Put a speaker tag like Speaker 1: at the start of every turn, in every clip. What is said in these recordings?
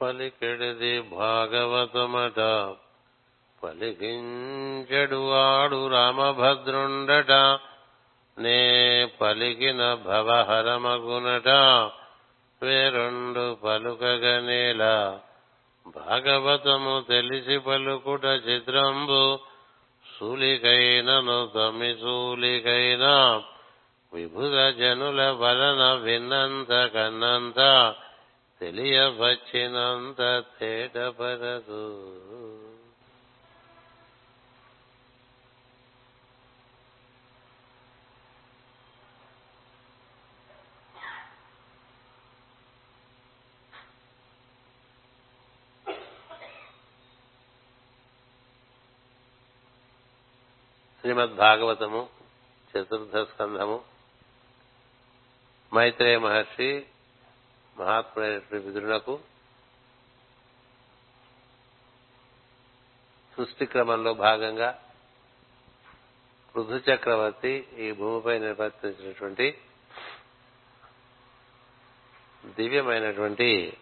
Speaker 1: పలికెడిది భాగవతమట పలికించెడు వాడు రామభద్రుండట నే పలికిన భవహరమగునట వేరుండు పలుకగనేలా భాగవతము తెలిసి పలుకుట చిత్రంబు సూలికైనను తమి సూలికైన. విభుద జనుల వలన విన్నంత కన్నంత తెలియవచ్చినంత తేటపరదు శ్రీమద్ భాగవతము చతుర్థ స్కంధము మైత్రేయ మహర్షి మహాత్ముడైనటువంటి విదురులకు సృష్టి క్రమంలో భాగంగా పృథు చక్రవర్తి ఈ భూమిపై నిర్వర్తించినటువంటి దివ్యమైనటువంటి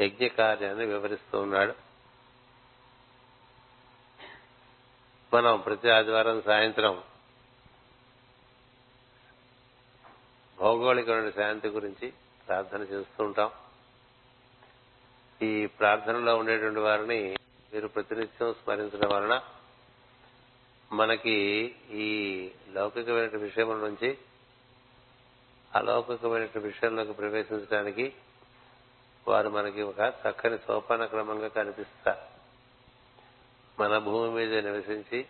Speaker 1: యజ్ఞ కార్యాన్ని వివరిస్తూ ఉన్నాడు. మనం ప్రతి ఆదివారం సాయంత్రం భౌగోళికమైన శాంతి గురించి ప్రార్థన చేస్తూ ఉంటాం. ఈ ప్రార్థనలో ఉండేటువంటి వారిని మీరు ప్రతినిత్యం స్మరించడం వలన మనకి ఈ లౌకికమైన విషయముల నుంచి అలౌకికమైన విషయంలోకి ప్రవేశించడానికి వారు మనకి ఒక చక్కని సోపాన క్రమంగా కనిపిస్తారు. మన భూమి మీద నివసించి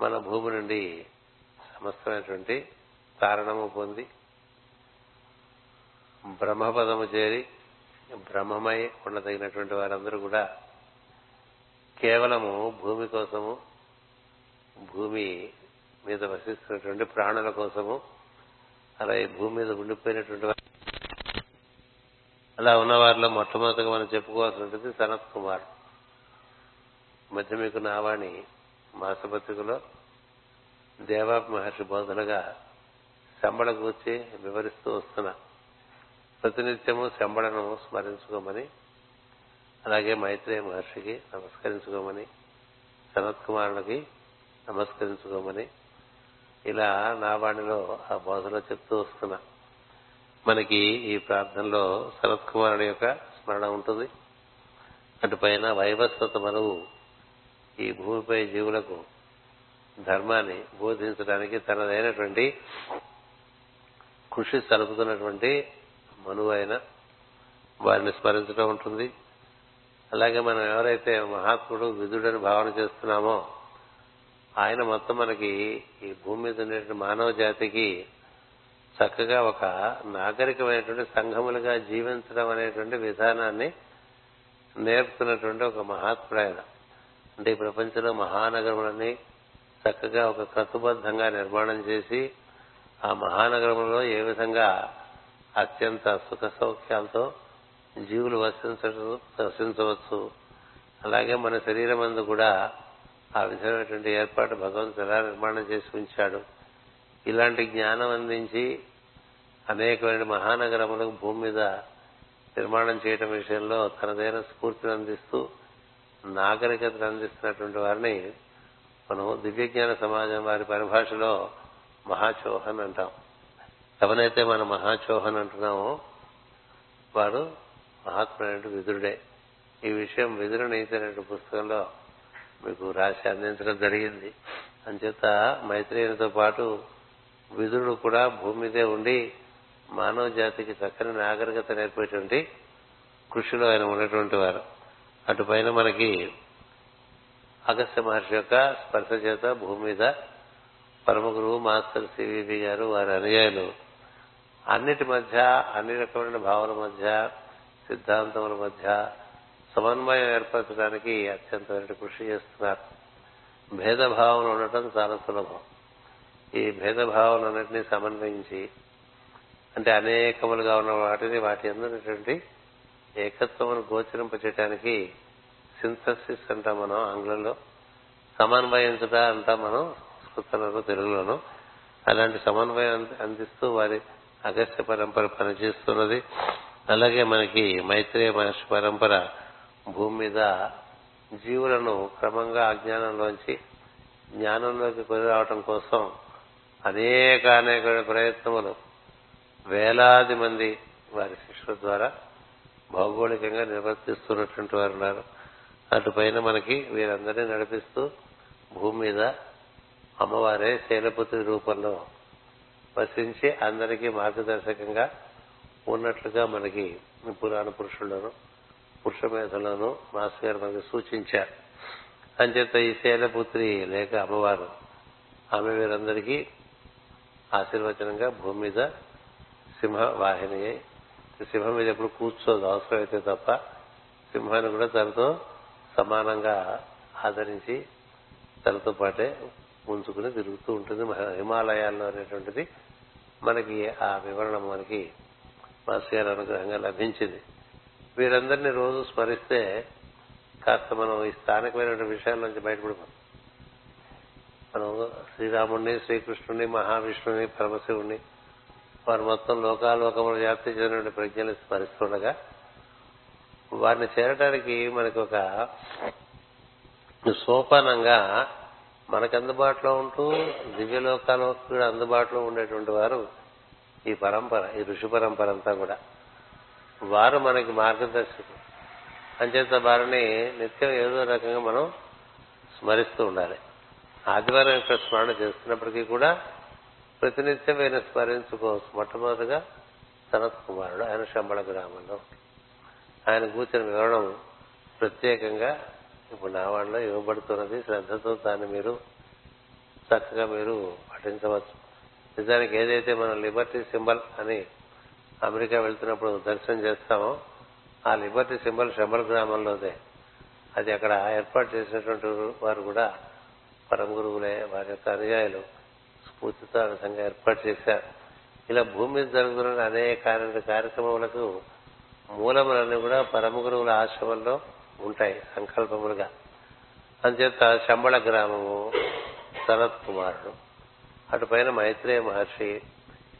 Speaker 1: మన భూమి నుండి సమస్తమైనటువంటి కారణము పొంది బ్రహ్మపదము చేరి బ్రహ్మమై ఉండదగినటువంటి వారందరూ కూడా కేవలము భూమి కోసము భూమి మీద వసిస్తున్నటువంటి ప్రాణుల కోసము అలా ఈ భూమి మీద ఉండిపోయినటువంటి వారు. అలా ఉన్న వారిలో మొట్టమొదటిగా మనం చెప్పుకోవాల్సినది సనత్ కుమార్. మధ్య మీకు నావాణి మాసపత్రికలో దేవా మహర్షి బోధనగా శంబళ కూర్చి వివరిస్తూ వస్తున్నా ప్రతినిత్యము శంబళను స్మరించుకోమని అలాగే మైత్రేయ మహర్షికి నమస్కరించుకోమని సనత్ కుమారునికి నమస్కరించుకోమని ఇలా నావాణిలో ఆ బోధలో చెప్తూ వస్తున్నా మనకి ఈ ప్రార్థనలో శరత్ కుమారుడు యొక్క స్మరణ ఉంటుంది. అటుపైన వైవస్వత మనువు ఈ భూమిపై జీవులకు ధర్మాన్ని బోధించడానికి తనదైనటువంటి కృషి సలుపుతున్నటువంటి మనువైన వారిని స్మరించడం ఉంటుంది. అలాగే మనం ఎవరైతే మహాత్ముడు విధుడని భావన చేస్తున్నామో ఆయన మొత్తం మనకి ఈ భూమి మీద ఉండేటువంటి మానవ జాతికి చక్కగా ఒక నాగరికమైనటువంటి సంఘములుగా జీవించడం అనేటువంటి విధానాన్ని నేర్పుతున్నటువంటి ఒక మహాత్ముడు ఆయన. అంటే ఈ ప్రపంచంలో మహానగరములని చక్కగా ఒక క్రతుబద్ధంగా నిర్మాణం చేసి ఆ మహానగరంలో ఏ విధంగా అత్యంత సుఖ సౌఖ్యాలతో జీవులు వసించవచ్చు. అలాగే మన శరీరం అందు కూడా ఆ విధమైనటువంటి ఏర్పాటు భగవంతుడు ఎలా నిర్మాణం చేసి ఉంచాడు. ఇలాంటి జ్ఞానం అందించి అనేకమైన మహానగరములకు భూమి మీద నిర్మాణం చేయటం విషయంలో తనదైన స్ఫూర్తిని అందిస్తూ నాగరికతను అందిస్తున్నటువంటి వారిని మనం దివ్యజ్ఞాన సమాజం వారి పరిభాషలో మహాచోహన్ అంటాం ఎవరైతే మనం మహాచోహన్ అంటున్నామో వారు మహాత్ముడైన విదురుడే. ఈ విషయం విదురు నీతి అనే పుస్తకంలో మీకు రాసి అందించడం జరిగింది. అంచేత మైత్రేయునితో పాటు విదురుడు కూడా భూమి మీదే ఉండి మానవ జాతికి చక్కని నాగరికత నేర్పేటువంటి కృషిలో ఆయన ఉన్నటువంటి వారు. అటుపైన మనకి అగస్త్య మహర్షి యొక్క స్పర్శ చేత భూమి మీద పరమ గురువు మాస్టర్ సివివి గారు వారి అనుయాయులు. అన్నిటి మధ్య అన్ని రకమైన భావన మధ్య సిద్ధాంతముల మధ్య సమన్వయం ఏర్పరచడానికి అత్యంత కృషి చేస్తున్నారు. భేదభావం ఉండటం చాలా సులభం. ఈ భేదభావాలన్నింటినీ సమన్వయించి అంటే అనేకములుగా ఉన్న వాటిని వాటి అందరినటువంటి ఏకత్వమును గోచరింపచేయటానికి సింథసిస్ అంటాం మనం ఆంగ్లంలో. సమన్వయించుట అంటాం మనం సంస్కృతంలోనూ తెలుగులోను అలాంటి సమన్వయం అందిస్తూ వారి అగస్త్య పరంపర పనిచేస్తున్నది. అలాగే మనకి మైత్రేయ మహర్షి పరంపర భూమి మీద జీవులను క్రమంగా అజ్ఞానంలోంచి జ్ఞానంలోకి కొని రావటం కోసం అనేక అనేక ప్రయత్నములు వేలాది మంది వారి శిష్యుల ద్వారా భౌగోళికంగా నిర్వర్తిస్తున్నటువంటి వారు ఉన్నారు. అటుపైన మనకి వీరందరినీ నడిపిస్తూ భూమి మీద అమ్మవారే శైలపుత్రి రూపంలో వసించి అందరికీ మార్గదర్శకంగా ఉన్నట్లుగా మనకి పురాణ పురుషుల్లోనూ పురుషమేధంలోనూ మాస్టర్ గారు మనకి సూచించారు. అంచేత ఈ శైలపుత్రి లేక అమ్మవారు ఆమె వీరందరికీ ఆశీర్వచనంగా భూమి మీద సింహ వాహిని అయి సింహం మీద ఎప్పుడు కూర్చోదు అవసరమైతే తప్ప సింహాన్ని కూడా తనతో సమానంగా ఆదరించి తనతో పాటే ఉంచుకుని తిరుగుతూ ఉంటుంది. హిమాలయాల్లో అనేటువంటిది మనకి ఆ వివరణ మనకి మాస్టర్ గారి అనుగ్రహంగా లభించింది. వీరందరినీ రోజు స్మరిస్తే కాస్త మనం ఈ స్థానికమైన విషయాల నుంచి బయటపడిపోతాం. మనం శ్రీరాముడిని శ్రీకృష్ణుని మహావిష్ణుని పరమశివుణ్ణి వారు మొత్తం లోకాలోకములు వ్యాప్తి చెందిన ప్రజ్ఞలు స్మరిస్తుండగా వారిని చేరటానికి మనకు ఒక సోపానంగా మనకు అందుబాటులో ఉంటూ దివ్యలోకాలకు కూడా అందుబాటులో ఉండేటువంటి వారు ఈ పరంపర ఈ ఋషి పరంపర అంతా కూడా. వారు మనకి మార్గదర్శకులు. అంచేత వారిని నిత్యం ఏదో రకంగా మనం స్మరిస్తూ ఉండాలి. ఆదివారం యొక్క స్మరణ చేస్తున్నప్పటికీ కూడా ప్రతినిత్యం ఆయన స్మరించుకోవచ్చు మొట్టమొదటిగా సనత్ కుమారుడు. ఆయన శంబళ గ్రామంలో. ఆయన కూర్చుని వివరణం ప్రత్యేకంగా ఇప్పుడు నా వాళ్ళలో ఇవ్వబడుతున్నది శ్రద్ధతో దాన్ని మీరు చక్కగా మీరు పఠించవచ్చు. నిజానికి ఏదైతే మనం లిబర్టీ సింబల్ అని అమెరికా వెళ్తున్నప్పుడు దర్శనం చేస్తామో ఆ లిబర్టీ సింబల్ శంబల్ గ్రామంలోదే. అది అక్కడ ఏర్పాటు చేసినటువంటి వారు కూడా పరమ గురువులే. వారి యొక్క అనుయాయులు స్ఫూర్తితో ఆ విధంగా ఏర్పాటు చేశారు. ఇలా భూమి మీద జరుగుతున్న అనేక కార్యక్రమములకు మూలములన్నీ కూడా పరమ గురువుల ఆశ్రమంలో ఉంటాయి సంకల్పములుగా. అంచేత శంబళ గ్రామము శరత్ కుమారుడు. అటుపైన మైత్రేయ మహర్షి.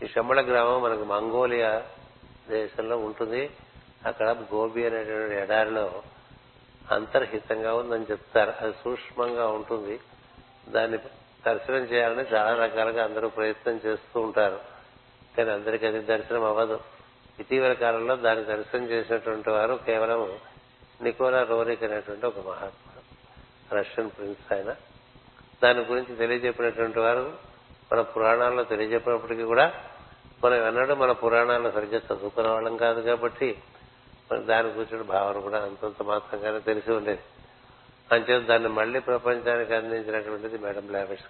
Speaker 1: ఈ శంబళ గ్రామం మనకు మంగోలియా దేశంలో ఉంటుంది. అక్కడ గోబి అనేటువంటి ఎడారిలో అంతర్హితంగా ఉందని చెప్తారు. అది సూక్ష్మంగా ఉంటుంది. దాన్ని దర్శనం చేయాలని చాలా రకాలుగా అందరూ ప్రయత్నం చేస్తూ ఉంటారు. కానీ అందరికీ అది దర్శనం అవ్వదు. ఇటీవల కాలంలో దాన్ని దర్శనం చేసినటువంటి వారు కేవలం నికోలా రోరిక్ అనేటువంటి ఒక మహాత్ముడు రష్యన్ ప్రిన్స్ ఆయన. దాని గురించి తెలియజెప్పినటువంటి వారు మన పురాణాల్లో తెలియజెప్పినప్పటికీ కూడా మనం ఎన్నడూ మన పురాణాల్లో సరిగ్గా చదువుకునే వాళ్ళం కాదు కాబట్టి దాని గురించిన భావన కూడా అంతంత మాత్రంగానే తెలిసి ఉండేది. అంచేత దాన్ని మళ్ళీ ప్రపంచానికి అందించినటువంటిది మేడం లావిష్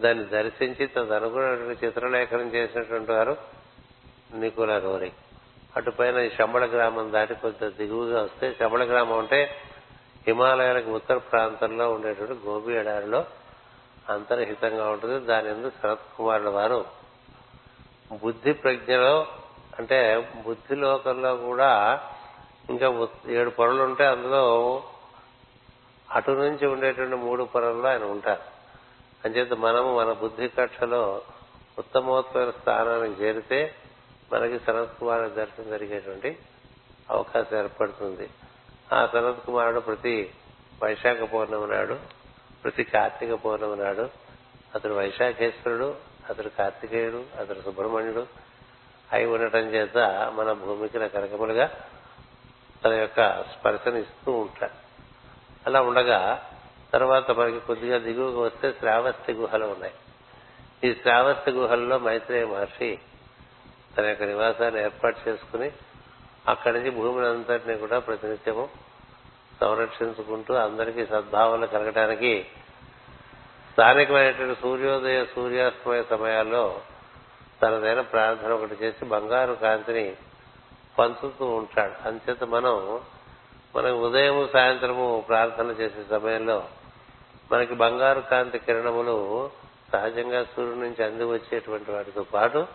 Speaker 1: దాన్ని దర్శించి తదనుగుణటువంటి చిత్రలేఖనం చేసినటువంటి వారు నికోలా రోరిక్. అటుపైన ఈ శంబళ గ్రామం దాటి కొంత దిగువగా వస్తే శంబళ గ్రామం అంటే హిమాలయాలకు ఉత్తర ప్రాంతంలో ఉండేటువంటి గోబీ ఎడారిలో అంతర్హితంగా ఉంటుంది. దాని ఎందుకు శరత్ కుమారుల వారు బుద్ధి ప్రజ్ఞలో అంటే బుద్ధి లోకంలో కూడా ఇంకా ఏడు పొరలు ఉంటే అందులో అటు నుంచి ఉండేటువంటి మూడు పొరల్లో ఆయన ఉంటారు. అంచేత మనము మన బుద్ధి కక్షలో ఉత్తమోత్తమైన స్థానానికి చేరితే మనకి శరత్ కుమార్ దర్శనం జరిగేటువంటి అవకాశం ఏర్పడుతుంది. ఆ శరత్ కుమారుడు ప్రతి వైశాఖ పౌర్ణమి నాడు ప్రతి కార్తీక పౌర్ణమి నాడు అతడు వైశాఖేశ్వరుడు అతడు కార్తికేయుడు అతడు సుబ్రహ్మణ్యుడు అయి ఉండటం చేత మన భూమికి రకరకములుగా తన యొక్క స్పర్శను ఇస్తూ ఉంటాడు అలా ఉండగా తర్వాత మనకి కొద్దిగా దిగువకు వస్తే శ్రావస్తి గుహలు ఉన్నాయి. ఈ శ్రావస్తి గుహల్లో మైత్రేయ మహర్షి తన యొక్క నివాసాన్ని ఏర్పాటు చేసుకుని అక్కడి నుంచి భూమిని అంతటినీ కూడా ప్రతినిత్యము సంరక్షించుకుంటూ అందరికీ సద్భావనలు కలగడానికి స్థానికమైనటువంటి సూర్యోదయ సూర్యాస్తమయ సమయాల్లో తనదైన ప్రార్థన ఒకటి చేసి బంగారు కాంతిని పంచుతూ ఉంటాడు. అంచేత మనం మనకి ఉదయం సాయంత్రము ప్రార్థన చేసే సమయంలో మనకి బంగారు కాంతి కిరణములు సహజంగా సూర్యుడి నుంచి అంది వచ్చేటువంటి వాటితో పాటు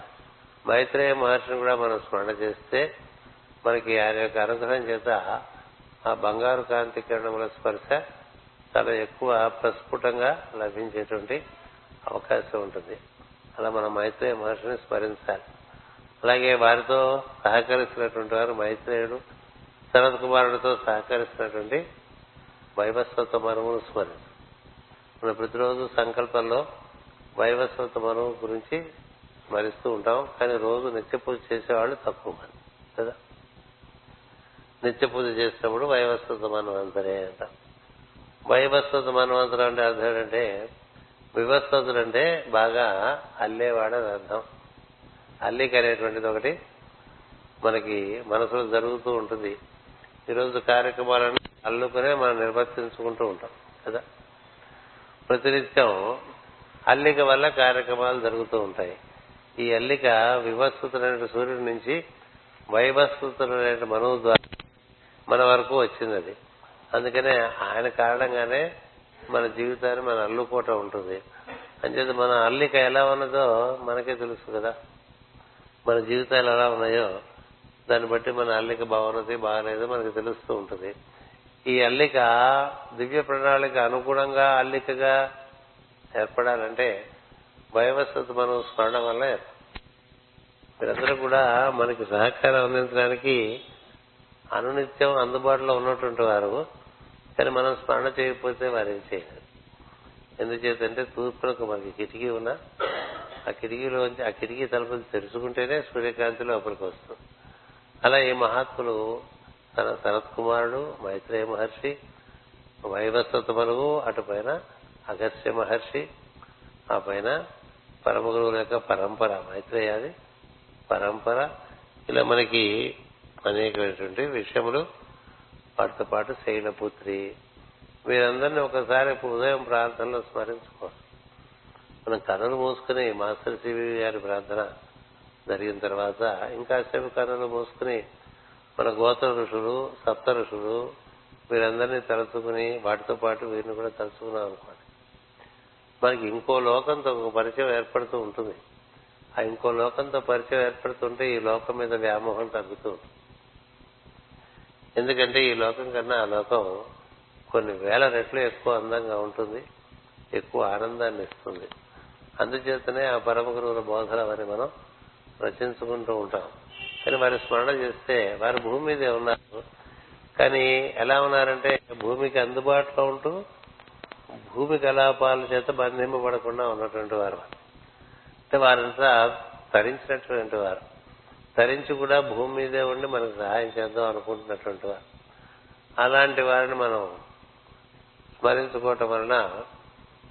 Speaker 1: మైత్రేయ మహర్షిని కూడా మనం స్మరణ చేస్తే మనకి ఆయన యొక్క అనుగ్రహం చేత ఆ బంగారు కాంతి కిరణముల స్పర్శ చాలా ఎక్కువ ప్రస్ఫుటంగా లభించేటువంటి అవకాశం ఉంటుంది. అలా మనం మైత్రేయ మహర్షిని స్మరించాలి. అలాగే వారితో సహకరిస్తున్నటువంటి వారు మైత్రేయుడు శరత్ కుమారుడితో సహకరిస్తున్నటువంటి వైవస్వత మనమును స్మరించు. మనం ప్రతిరోజు సంకల్పంలో వైవస్వత మనము గురించి స్మరిస్తూ ఉంటాం. కానీ రోజు నిత్య పూజ చేసేవాళ్ళు తక్కువ మంది. కదా? నిత్య పూజ చేసినప్పుడు వైవస్వత మన్వంతరే అంటాం. వైవస్వత మన్వంతరం అంటే అర్థం ఏంటంటే వివస్వతుడు అంటే బాగా అల్లేవాడని అర్థం. అల్లిక అనేటువంటిది ఒకటి మనకి మనసులో జరుగుతూ ఉంటుంది. ఈరోజు కార్యక్రమాలను అల్లుకునే మనం నిర్వర్తించుకుంటూ ఉంటాం. కదా? ప్రతినిత్యం అల్లిక వల్ల కార్యక్రమాలు జరుగుతూ ఉంటాయి. ఈ అల్లిక వివస్వతులైన సూర్యుడి నుంచి వైవస్వతులైన మనవు ద్వారా మన వరకు వచ్చింది అది అందుకనే ఆయన కారణంగానే మన జీవితాన్ని మన అల్లుకోట ఉంటుంది. అంచేది మన అల్లిక ఎలా ఉన్నదో మనకే తెలుసు కదా. మన జీవితాలు ఎలా ఉన్నాయో దాన్ని బట్టి మన అల్లిక బాగున్నది బాగలేదు మనకు తెలుస్తూ ఉంటుంది. ఈ అల్లిక దివ్య ప్రణాళిక అనుగుణంగా అల్లికగా ఏర్పడాలంటే భయవస్థత మనం స్మరణ వల్ల వీరందరూ కూడా మనకి సహకారం అందించడానికి అనునిత్యం అందుబాటులో ఉన్నటువంటి వారు. కానీ మనం స్మరణ చేయకపోతే వారు ఏం చేయలేరు. ఎందుచేతంటే తూర్పునకు మనకి కిటికీ ఉన్నా ఆ కిటికీలోంచి ఆ కిటికీ తలుపులు తెరుచుకుంటేనే సూర్యకాంతి లోపలికి వస్తుంది. అలా ఈ మహాత్ములు తన శరత్ కుమారుడు మైత్రేయ మహర్షి వైవస్వత మనువు అటు పైన అగస్త్య మహర్షి ఆ పైన పరమ గురువుల యొక్క పరంపర మైత్రేయాది పరంపర ఇలా మనకి అనేకమైనటువంటి విషయములు వాటితో పాటు శైలపుత్రి వీరందరినీ ఒకసారి ఉదయం ప్రార్థనలో స్మరించుకోవాలి మనం కనులు మూసుకుని మాస్టర్ సివి గారి ప్రార్థన జరిగిన తర్వాత ఇంకాసేపు కనులు మూసుకుని మన గోత్ర ఋషులు సప్త ఋషులు వీరందరినీ తలుచుకుని వాటితో పాటు వీరిని కూడా తలుచుకున్నాం అనుకోండి మనకి ఇంకో లోకంతో ఒక పరిచయం ఏర్పడుతూ ఉంటుంది. ఆ ఇంకో లోకంతో పరిచయం ఏర్పడుతుంటే ఈ లోకం మీద వ్యామోహం తగ్గుతూ ఎందుకంటే ఈ లోకం కన్నా ఆ లోకం కొన్ని వేల రెట్లు ఎక్కువ అందంగా ఉంటుంది ఎక్కువ ఆనందాన్ని ఇస్తుంది. అందుచేతనే ఆ పరమ గురువుల బోధనవని మనం రచించుకుంటూ ఉంటాం. కానీ వారి స్మరణ చేస్తే వారు భూమి మీదే ఉన్నారు. కానీ ఎలా ఉన్నారంటే భూమికి అందుబాటులో ఉంటూ భూమి కలాపాల చేత బంధింపబడకుండా ఉన్నటువంటి వారు. అంటే వారంతా తరించినటువంటి వారు. తరించి కూడా భూమి మీదే ఉండి మనకు సహాయం చేద్దాం అనుకుంటున్నటువంటి వారు. అలాంటి వారిని మనం స్మరించుకోవటం వలన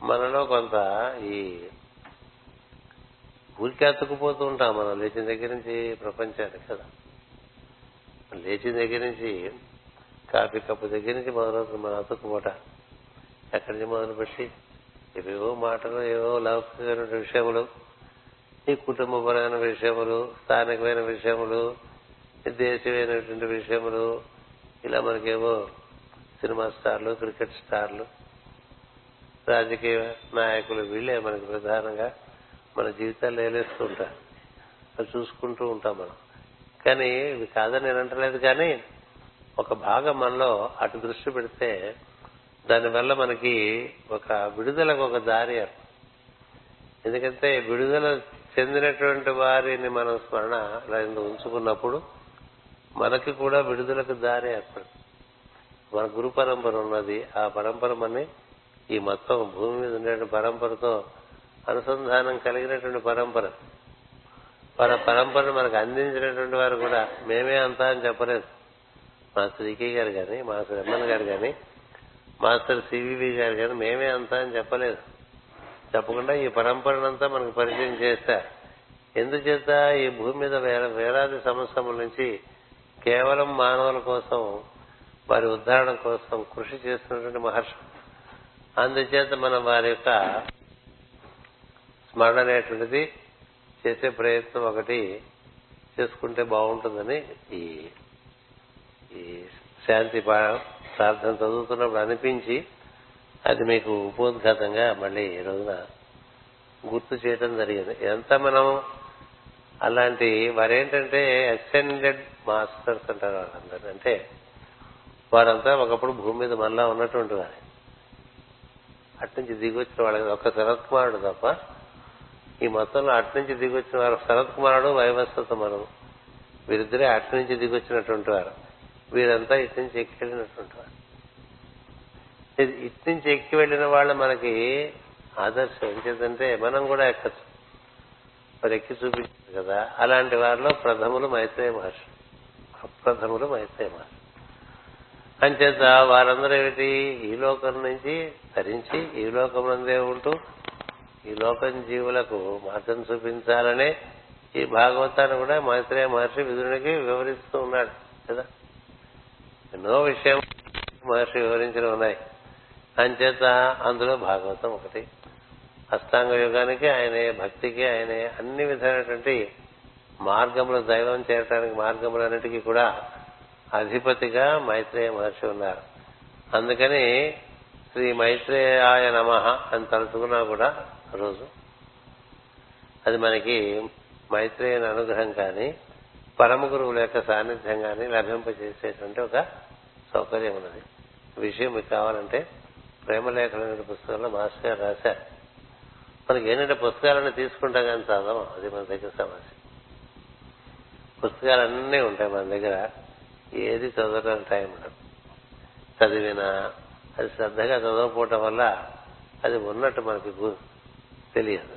Speaker 1: మనలో కొంత ఈ ఊరికి అతుక్కుపోతూ ఉంటాం మనం. లేచిన దగ్గర నుంచి ప్రపంచానికి కదా. లేచిన దగ్గర నుంచి కాఫీ కప్పు దగ్గర నుంచి మొదలవుతుంది మన అతుక్కుపోట ఎక్కడి నుంచి మొదలుపెట్టి? ఏవేవో మాటలు ఏవో లౌకికమైన విషయములు కుటుంబపరమైన విషయములు స్థానికమైన విషయములు దేశమైనటువంటి విషయములు ఇలా మనకేవో సినిమా స్టార్లు క్రికెట్ స్టార్లు రాజకీయ నాయకులు వీళ్ళే మనకి ప్రధానంగా మన జీవితాలు ఏలేస్తూ ఉంటారు. అది చూసుకుంటూ ఉంటాం మనం. కానీ ఇవి కాదని నేను అంటలేదు కానీ ఒక భాగం మనలో అటు దృష్టి పెడితే దానివల్ల మనకి ఒక విడుదలకు ఒక దారి ఎందుకంటే విడుదల చెందినటువంటి వారిని మనం స్మరణ ఉంచుకున్నప్పుడు మనకి కూడా విడుదలకు దారి ఏర్పడుతుంది మన గురు పరంపర ఉన్నది. ఆ పరంపర మనే ఈ మొత్తం భూమి మీద ఉండే పరంపరతో అనుసంధానం కలిగినటువంటి పరంపర. మన పరంపరను మనకు అందించినటువంటి వారు కూడా మేమే అంతా అని చెప్పలేదు. మాస్టర్ ఈకే గారు కానీ మాస్టర్ ఎమ్మెన్ గారు కానీ మాస్టర్ సివివి గారు కానీ మేమే అంతా అని చెప్పలేదు. తప్పకుండా ఈ పరంపరనంతా మనకు పరిచయం చేస్తారు ఎందుచేత ఈ భూమి మీద వేలాది సంవత్సరముల నుంచి కేవలం మానవుల కోసం వారి ఉద్ధారణ కోసం కృషి చేస్తున్నటువంటి మహర్షి. అందుచేత మనం వారి యొక్క స్మరణ అనేటువంటిది చేసే ప్రయత్నం ఒకటి చేసుకుంటే బాగుంటుందని ఈ ఈ శాంతి ప్రార్థన చదువుతున్నప్పుడు అనిపించి అది మీకు ఉపోద్ఘాతంగా మళ్ళీ ఈ రోజున గుర్తు చేయడం జరిగింది. ఎంత మనం అలాంటి వారేంటంటే ఎక్స్టెండెడ్ మాస్టర్స్ అంటారు వాళ్ళందరూ. అంటే వారంతా ఒకప్పుడు భూమి మీద మళ్ళా ఉన్నటువంటి వారే. అట్నుంచి దిగొచ్చిన వాళ్ళకి శరత్ కుమార్డు తప్ప ఈ మొత్తంలో అటు నుంచి దిగొచ్చిన వారు శరత్ కుమారుడు వైవస్వత మనువు వీరిద్దరే అటు నుంచి దిగొచ్చినటువంటి వారు. వీరంతా ఇటు నుంచి ఎక్కి వారు. ఇటు నుంచి ఎక్కి వెళ్ళిన వాళ్ళు మనకి ఆదర్శం. ఏం మనం కూడా ఎక్కచ్చు. మరి ఎక్కి చూపించారు కదా. అలాంటి వారిలో ప్రథములు మైత్రేయ మహర్షి. అప్రథములు మైత్రేయ మహర్షి. అంచేత వారందరూ ఏమిటి? ఈ లోకం నుంచి ధరించి ఈ లోకమునందే ఉంటూ ఈ లోకం జీవులకు మార్గం చూపించాలనే ఈ భాగవతాన్ని కూడా మైత్రేయ మహర్షి విదురునికి వివరిస్తూ ఉన్నాడు. కదా? ఎన్నో విషయం మహర్షి వివరించిన ఉన్నాయి. అంచేత అందులో భాగవతం ఒకటి. అష్టాంగ యుగానికి ఆయనే భక్తికి ఆయనే అన్ని విధమైనటువంటి మార్గములు దైవం చేరటానికి మార్గములన్నిటికీ కూడా అధిపతిగా మైత్రేయ మహర్షి ఉన్నారు. అందుకని శ్రీ మైత్రేయాయ నమ అని తలుచుకున్నా కూడా రోజు. అది మనకి మైత్రేయుని అనుగ్రహం కానీ పరమ గురువుల యొక్క సాన్నిధ్యం కానీ లభింపజేసేటువంటి ఒక సౌకర్యం ఉన్నది. విషయం మీకు కావాలంటే ప్రేమలేఖలు అనే పుస్తకంలో మాస్టర్ గారు రాశారు. మనకి ఏంటంటే పుస్తకాలన్నీ తీసుకుంటాం కానీ చదవం. అది మన దగ్గర సమస్య. పుస్తకాలన్నీ ఉంటాయి మన దగ్గర. ఏది చదవడానికి టైం ఉండదు. చదివినా అది శ్రద్ధగా చదవకపోవటం వల్ల అది ఉన్నట్టు మనకి తెలియదు.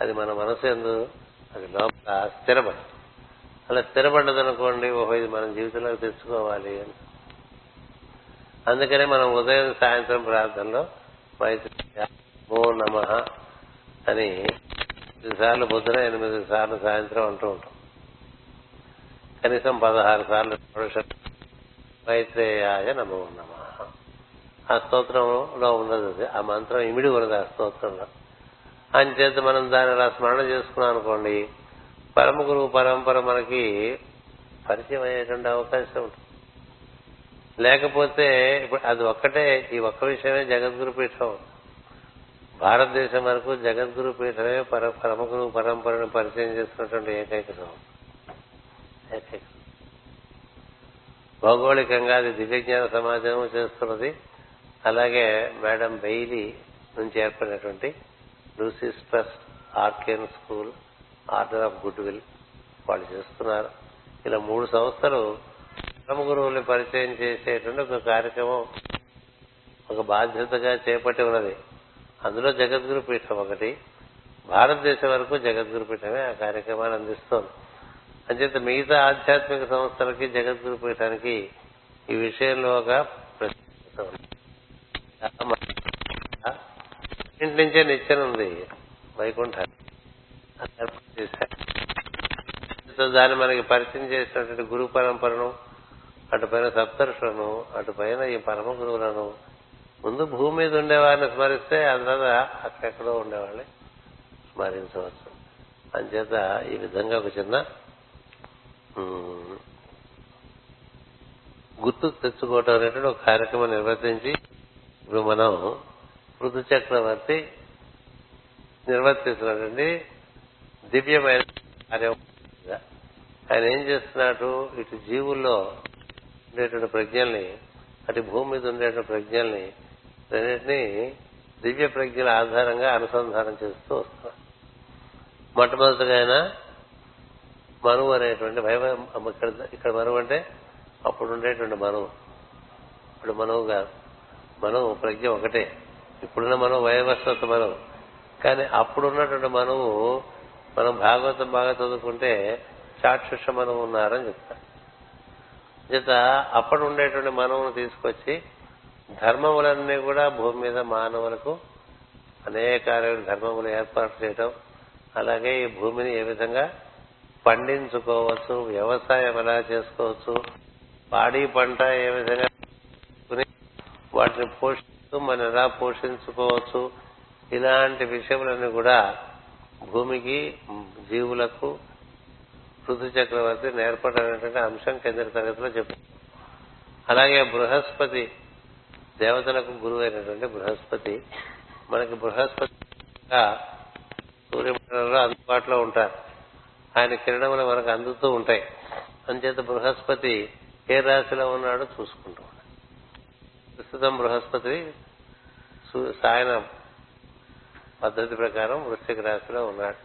Speaker 1: అది మన మనసు ఎందు అది లోపల స్థిరపడదు అలా స్థిరపడ్డదనుకోండి ఓహో ఇది మనం జీవితంలోకి తెచ్చుకోవాలి అని అందుకనే మనం ఉదయం సాయంత్రం ప్రార్థనలో మైత్రి ఓ నమ అని సార్లు పొద్దున ఎనిమిది సార్లు సాయంత్రం అంటూ ఉంటాం. కనీసం పదహారు సార్లు మైత్రేయాయ నమో నమ. ఆ స్తోత్రంలో ఉన్నది అది. ఆ మంత్రం ఇమిడి ఉన్నది ఆ స్తోత్రంలో. అంచేత మనం దాన్ని అలా స్మరణ చేసుకున్నాం అనుకోండి పరమ గురువు పరంపర మనకి పరిచయం అయ్యేటువంటి అవకాశం ఉంటుంది. లేకపోతే ఇప్పుడు అది ఒక్కటే ఈ ఒక్క విషయమే జగద్గురు పీఠం. భారతదేశం వరకు జగద్గురు పీఠమే పర పరమ పరంపరను పరిచయం చేస్తున్నటువంటి ఏకైక ఏకైక భౌగోళికంగా అది దివ్యజ్ఞాన సమాజం చేస్తున్నది. అలాగే మేడం బెయిలీ నుంచి ఏర్పడినటువంటి Lucis trust arcane school order of good will వాళ్ళు చేస్తున్నారు. ఇలా మూడు సంస్థలు పరమ గురువుని పరిచయం చేసేటువంటి ఒక కార్యక్రమం ఒక బాధ్యతగా చేపట్టి ఉన్నది. అందులో జగద్గురు పీఠం ఒకటి. భారతదేశం వరకు జగద్గురు పీఠమే ఆ కార్యక్రమాన్ని అందిస్తోంది. అంచేత మిగతా ఆధ్యాత్మిక సంస్థలకి జగద్గురు పీఠానికి ఈ విషయంలో ఒక ఇంటి నుంచే నిచ్చెన ఉంది వైకుంఠాన్ని దాన్ని మనకి పరిచయం చేసినటువంటి గురు పరంపరను అటు పైన సప్తర్షులను అటుపైన ఈ పరమ గురువులను ముందు భూమి మీద ఉండేవారిని స్మరిస్తే ఆ తర్వాత అక్కడెక్కడో ఉండేవాళ్ళని స్మరించవచ్చు. అంచేత ఈ విధంగా ఒక చిన్న గుర్తు గుర్తుకు తెచ్చుకోవటం అనేటువంటి ఒక కార్యక్రమం నిర్వర్తించి ఇప్పుడు మనం ఋతు చక్రవర్తి నిర్వర్తిస్తున్నటువంటి దివ్యమైన కార్యం. ఆయన ఏం చేస్తున్నాడు? ఇటు జీవుల్లో ఉండేటువంటి ప్రజ్ఞల్ని అటు భూమి మీద ఉండేటువంటి ప్రజ్ఞల్ని రెండింటినీ దివ్య ప్రజ్ఞల ఆధారంగా అనుసంధానం చేస్తూ వస్తున్నారు. మొట్టమొదటిగా ఆయన మనువు అనేటువంటి వైవ ఇక్కడ ఇక్కడ మనువు అంటే అప్పుడు ఉండేటువంటి మనువు. ఇప్పుడు మనువు కాదు. మనువు ప్రజ్ఞ ఒకటే. ఇప్పుడున్న మనం వైవస్వత మనం కానీ అప్పుడున్నటువంటి మనవు మనం భాగవతం బాగా చదువుకుంటే చాక్షుష మనం ఉన్నారని చెప్తారు. చేత అప్పుడు ఉండేటువంటి మనవును తీసుకొచ్చి ధర్మములన్నీ కూడా భూమి మీద మానవులకు అనేక ధర్మములు ఏర్పాటు చేయటం అలాగే ఈ భూమిని ఏ విధంగా పండించుకోవచ్చు వ్యవసాయం ఎలా చేసుకోవచ్చు పాడి పంట ఏ విధంగా వాటిని పోషిస్తూ మనం ఎలా పోషించుకోవచ్చు ఇలాంటి విషయములన్నీ కూడా భూమికి జీవులకు పృథు చక్రవర్తి నేర్పడనేటువంటి అంశం కింద తరగతిలో చెప్పు. అలాగే బృహస్పతి దేవతలకు గురువు అయినటువంటి బృహస్పతి మనకి బృహస్పతి సూర్యమండలంలో అందుబాటులో ఉంటారు. ఆయన కిరణములు మనకు అందుతూ ఉంటాయి. అంచేత బృహస్పతి ఏ రాశిలో ఉన్నాడో చూసుకుంటూ ప్రస్తుతం బృహస్పతి సాయన పద్ధతి ప్రకారం వృశ్చిక రాశిలో ఉన్నాడు.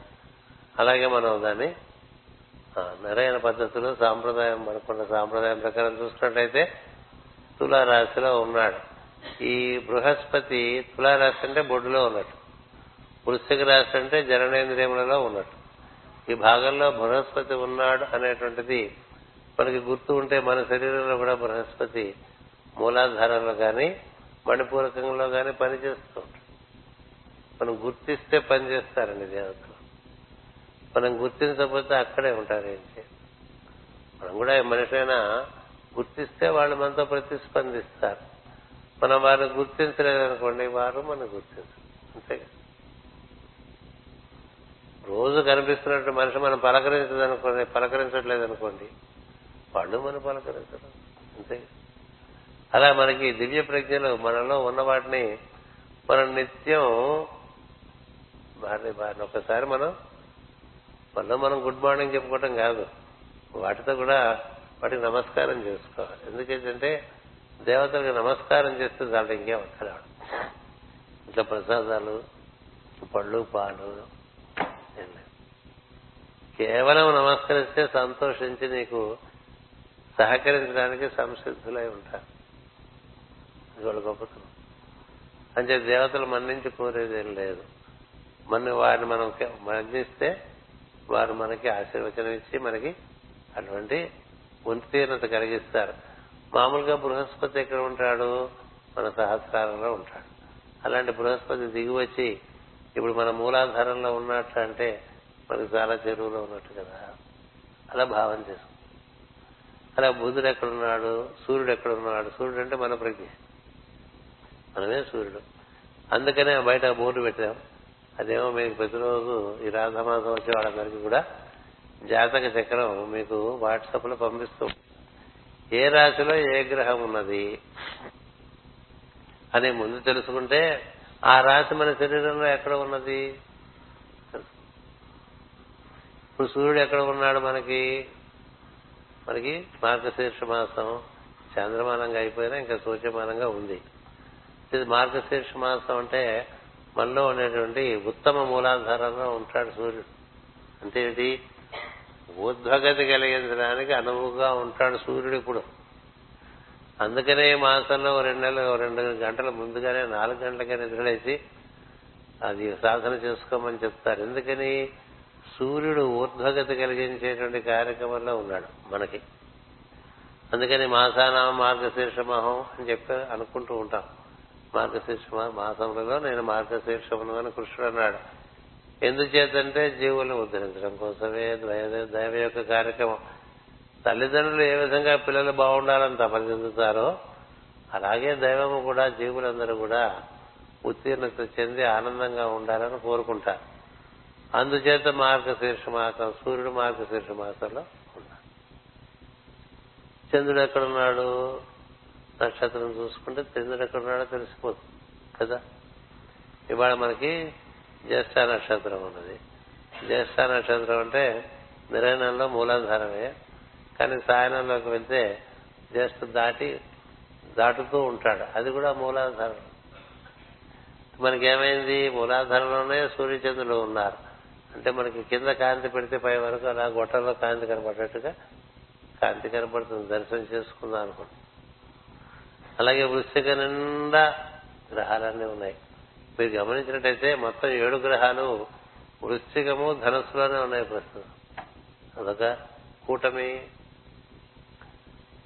Speaker 1: అలాగే మనం దాన్ని మెరైన పద్ధతిలో సాంప్రదాయం మనకున్న సాంప్రదాయం ప్రకారం చూసుకున్నట్టయితే తులారాశిలో ఉన్నాడు. ఈ బృహస్పతి తులారాశి అంటే బొడ్డులో ఉన్నట్టు. వృశ్చిక రాశి అంటే జననేంద్రియములలో ఉన్నట్టు. ఈ భాగంలో బృహస్పతి ఉన్నాడు అనేటువంటిది మనకి గుర్తు ఉంటే మన శరీరంలో కూడా బృహస్పతి మూలాధారంలో కానీ మణిపూరకంలో కానీ పనిచేస్తూ ఉంటాడు. మనం గుర్తిస్తే పనిచేస్తారండి దేవత. మనం గుర్తించకపోతే అక్కడే ఉంటారు ఏం చేయాలి? మనం కూడా మనిషైనా గుర్తిస్తే వాళ్ళు మనతో ప్రతిస్పందిస్తారు. మనం వారిని గుర్తించలేదనుకోండి వారు మనం గుర్తించరు. అంతే రోజు కనిపిస్తున్నట్టు మనిషి మనం పలకరించదనుకోండి పలకరించట్లేదు అనుకోండి వాళ్ళు మనం పలకరించరు. అంతే అలా మనకి దివ్య ప్రజ్ఞలు మనలో ఉన్న వాటిని మనం నిత్యం వారిని వారిని ఒకసారి మనం పనిలో మనం గుడ్ మార్నింగ్ చెప్పుకోవటం కాదు. వాటితో కూడా వాటికి నమస్కారం చేసుకోవాలి. ఎందుకంటే దేవతలకు నమస్కారం చేస్తే దాంట్లో ఇంకేం అక్కరాడు ఇట్లా ప్రసాదాలు పళ్ళు పాలు కేవలం నమస్కరిస్తే సంతోషించి నీకు సహకరించడానికి సంసిద్ధులై ఉంటారు. ఇది వాళ్ళ గొప్పతనం. అంటే దేవతలు మన్నించి కోరేదేం లేదు. మన వారిని మనం మన్నిస్తే వారు మనకి ఆశీర్వచనం ఇచ్చి మనకి అటువంటి ఉత్తీర్ణత కలిగిస్తారు. మామూలుగా బృహస్పతి ఎక్కడ ఉంటాడు? మన సహస్రారంలో ఉంటాడు. అలాంటి బృహస్పతి దిగి వచ్చి ఇప్పుడు మన మూలాధారంలో ఉన్నట్టు అంటే మనకి చాలా చెరువులో ఉన్నట్టు కదా? అలా భావం చేసుకుంటాం అలా బుధుడు ఎక్కడున్నాడు సూర్యుడు ఎక్కడున్నాడు సూర్యుడు అంటే మన ప్రజ్ఞ. మనమే సూర్యుడు. అందుకనే బయట బోర్డు పెట్టాం. అదేమో మీకు ప్రతిరోజు ఈ రాధమాసం వచ్చే వాళ్ళందరికీ కూడా జాతక చక్రం మీకు వాట్సాప్లో పంపిస్తూ ఏ రాశిలో ఏ గ్రహం ఉన్నది అని ముందు తెలుసుకుంటే ఆ రాశి మన శరీరంలో ఎక్కడ ఉన్నది? ఇప్పుడు సూర్యుడు ఎక్కడ ఉన్నాడు మనకి? మనకి మార్గశీర్ష మాసం చంద్రమానంగా అయిపోయినా ఇంకా సూర్యమానంగా ఉంది. ఇది మార్గశీర్ష మాసం అంటే మనలో ఉండేటువంటి ఉత్తమ మూలాధారంలో ఉంటాడు సూర్యుడు. అంటే ఏంటి ఊర్ధ్వగతి కలిగించడానికి అనువుగా ఉంటాడు సూర్యుడు ఇప్పుడు. అందుకనే ఈ మాసంలో రెండు నెలలు రెండు గంటల ముందుగానే నాలుగు గంటలకే నిద్రలేసి అది సాధన చేసుకోమని చెప్తారు. ఎందుకని? సూర్యుడు ఊర్ధ్వగతి కలిగించేటువంటి కార్యక్రమంలో ఉన్నాడు మనకి. అందుకని మాసాన మార్గశీర్షమహం అని చెప్పి అనుకుంటూ ఉంటాం. మార్గశీర్ష మాసములలో నేను మార్గశీర్షమును కృష్ణుడు అన్నాడు ఎందుచేతంటే జీవులను ఉద్ధరించడం కోసమే దైవ దైవ యొక్క కార్యక్రమం. తల్లిదండ్రులు ఏ విధంగా పిల్లలు బాగుండాలని తపన చెందుతారో అలాగే దైవము కూడా జీవులందరూ కూడా ఉత్తీర్ణత చెంది ఆనందంగా ఉండాలని కోరుకుంటారు. అందుచేత మార్గశీర్ష మాసం సూర్యుడు మార్గశీర్ష మాసంలో ఉన్నాడు. చంద్రుడు ఎక్కడున్నాడు? నక్షత్రం చూసుకుంటే చంద్రుడు ఎక్కడున్నాడో తెలిసిపోతుంది కదా? ఇవాళ మనకి జ్యేష్ఠ నక్షత్రం ఉన్నది. జ్యేష్ఠ నక్షత్రం అంటే నిరయనంలో మూలాధారమే కానీ సాయనంలోకి వెళ్తే జ్యేష్ఠ దాటి దాటుతూ ఉంటాడు. అది కూడా మూలాధారం. మనకేమైంది? మూలాధారంలోనే సూర్యచంద్రులు ఉన్నారు. అంటే మనకి కింద కాంతి పెడితే పై వరకు అలా గొట్టంలో కాంతి కనబడేట్టుగా కాంతి కనపడుతుంది. దర్శనం చేసుకుందాం అనుకోండి అలాగే వృశ్చిక నిండా గ్రహాలన్నీ ఉన్నాయి. మీరు గమనించినట్టయితే మొత్తం ఏడు గ్రహాలు వృశ్చికము ధనస్సులోనే ఉన్నాయి ప్రస్తుతం. అదొక కూటమి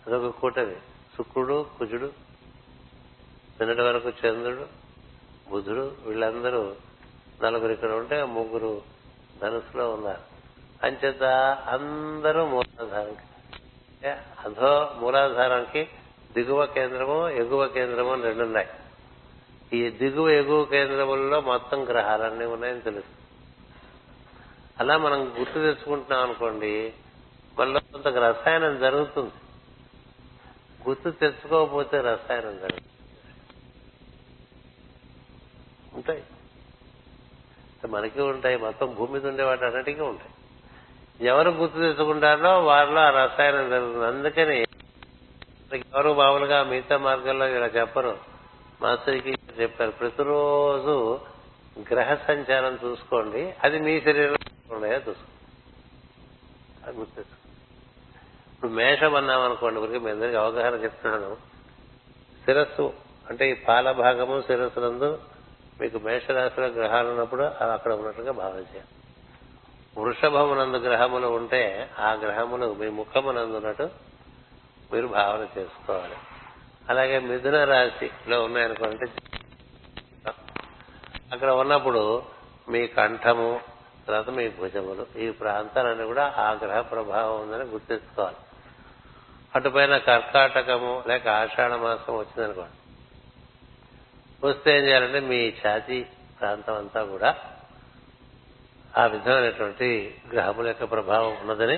Speaker 1: అదొక కూటమి. శుక్రుడు కుజుడు నిన్నటి వరకు చంద్రుడు బుధుడు వీళ్ళందరూ నలుగురు ఇక్కడ ఉంటే ముగ్గురు ధనుసులో ఉన్నారు. అంచేత అందరూ మూలాధారంకి. అధో మూలాధారానికి దిగువ కేంద్రము ఎగువ కేంద్రము అని రెండు ఉన్నాయి ఈ దిగువ ఎగువ కేంద్రములలో మొత్తం గ్రహాలన్నీ ఉన్నాయని తెలుసు. అలా మనం గుర్తు తెచ్చుకుంటున్నాం అనుకోండి మనలో కొంత రసాయనం జరుగుతుంది. గుర్తు తెచ్చుకోకపోతే రసాయనం జరుగుతుంది ఉంటాయి. మనకి ఉంటాయి మొత్తం భూమి మీద ఉండే వాటి అన్నిటికీ ఉంటాయి. ఎవరు గుర్తు తెచ్చుకుంటారో వారిలో ఆ రసాయనం జరుగుతుంది. అందుకని ఎవరు మామూలుగా మిగతా మార్గంలో ఇలా చెప్పరు. మాస్టర్కి చెప్పారు ప్రతిరోజు గ్రహ సంచారం చూసుకోండి. అది మీ శరీరంలో చూసుకోండి. ఇప్పుడు మేషం అన్నాం అనుకోండి ఊరికి మీ అందరికి అవగాహన చెప్తున్నాను. శిరస్సు అంటే ఈ పాల భాగము శిరస్సు నందు మీకు మేషరాశిలో గ్రహాలు ఉన్నప్పుడు అవి అక్కడ ఉన్నట్టుగా భావన చేయాలి. వృషభమునందు గ్రహములు ఉంటే ఆ గ్రహములు మీ ముఖమునందు ఉన్నట్టు మీరు భావన చేసుకోవాలి. అలాగే మిథున రాశిలో ఉన్నాయనుకోండి అక్కడ ఉన్నప్పుడు మీ కంఠము తర్వాత మీ భుజములు ఈ ప్రాంతాలన్నీ కూడా ఆ గ్రహ ప్రభావం ఉందని గుర్తించుకోవాలి. అటుపైన కర్కాటకము లేక ఆషాఢ మాసం వచ్చిందనుకోండి వస్తే ఏం చేయాలంటే మీ ఛాతీ ప్రాంతం అంతా కూడా ఆ విధమైనటువంటి గ్రహముల యొక్క ప్రభావం ఉన్నదని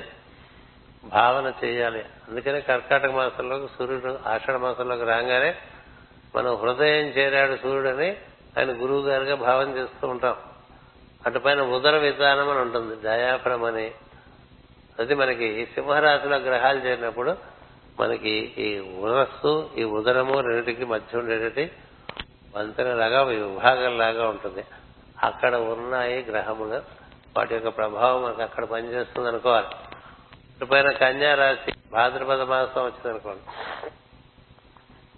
Speaker 1: భావన చేయాలి. అందుకనే కర్కాటక మాసంలో సూర్యుడు ఆషాఢ మాసంలోకి రాగానే మనం హృదయం చేరాడు సూర్యుడని ఆయన గురువు గారిగా భావన చేస్తూ ఉంటాం. అటుపైన ఉదర విధానం అని ఉంటుంది డయాఫ్రమ్ అని. అది మనకి సింహరాశిలో గ్రహాలు చేరినప్పుడు మనకి ఈ ఉరస్సు ఈ ఉదరము రెండింటికి మధ్య లాగా వంతెనలాగా విభాగంలాగా ఉంటుంది. అక్కడ ఉన్నాయి గ్రహములు. వాటి యొక్క ప్రభావం మనకు అక్కడ పనిచేస్తుంది అనుకోవాలి. పైన కన్యా రాశి భాద్రపద మాసం వచ్చింది అనుకోండి.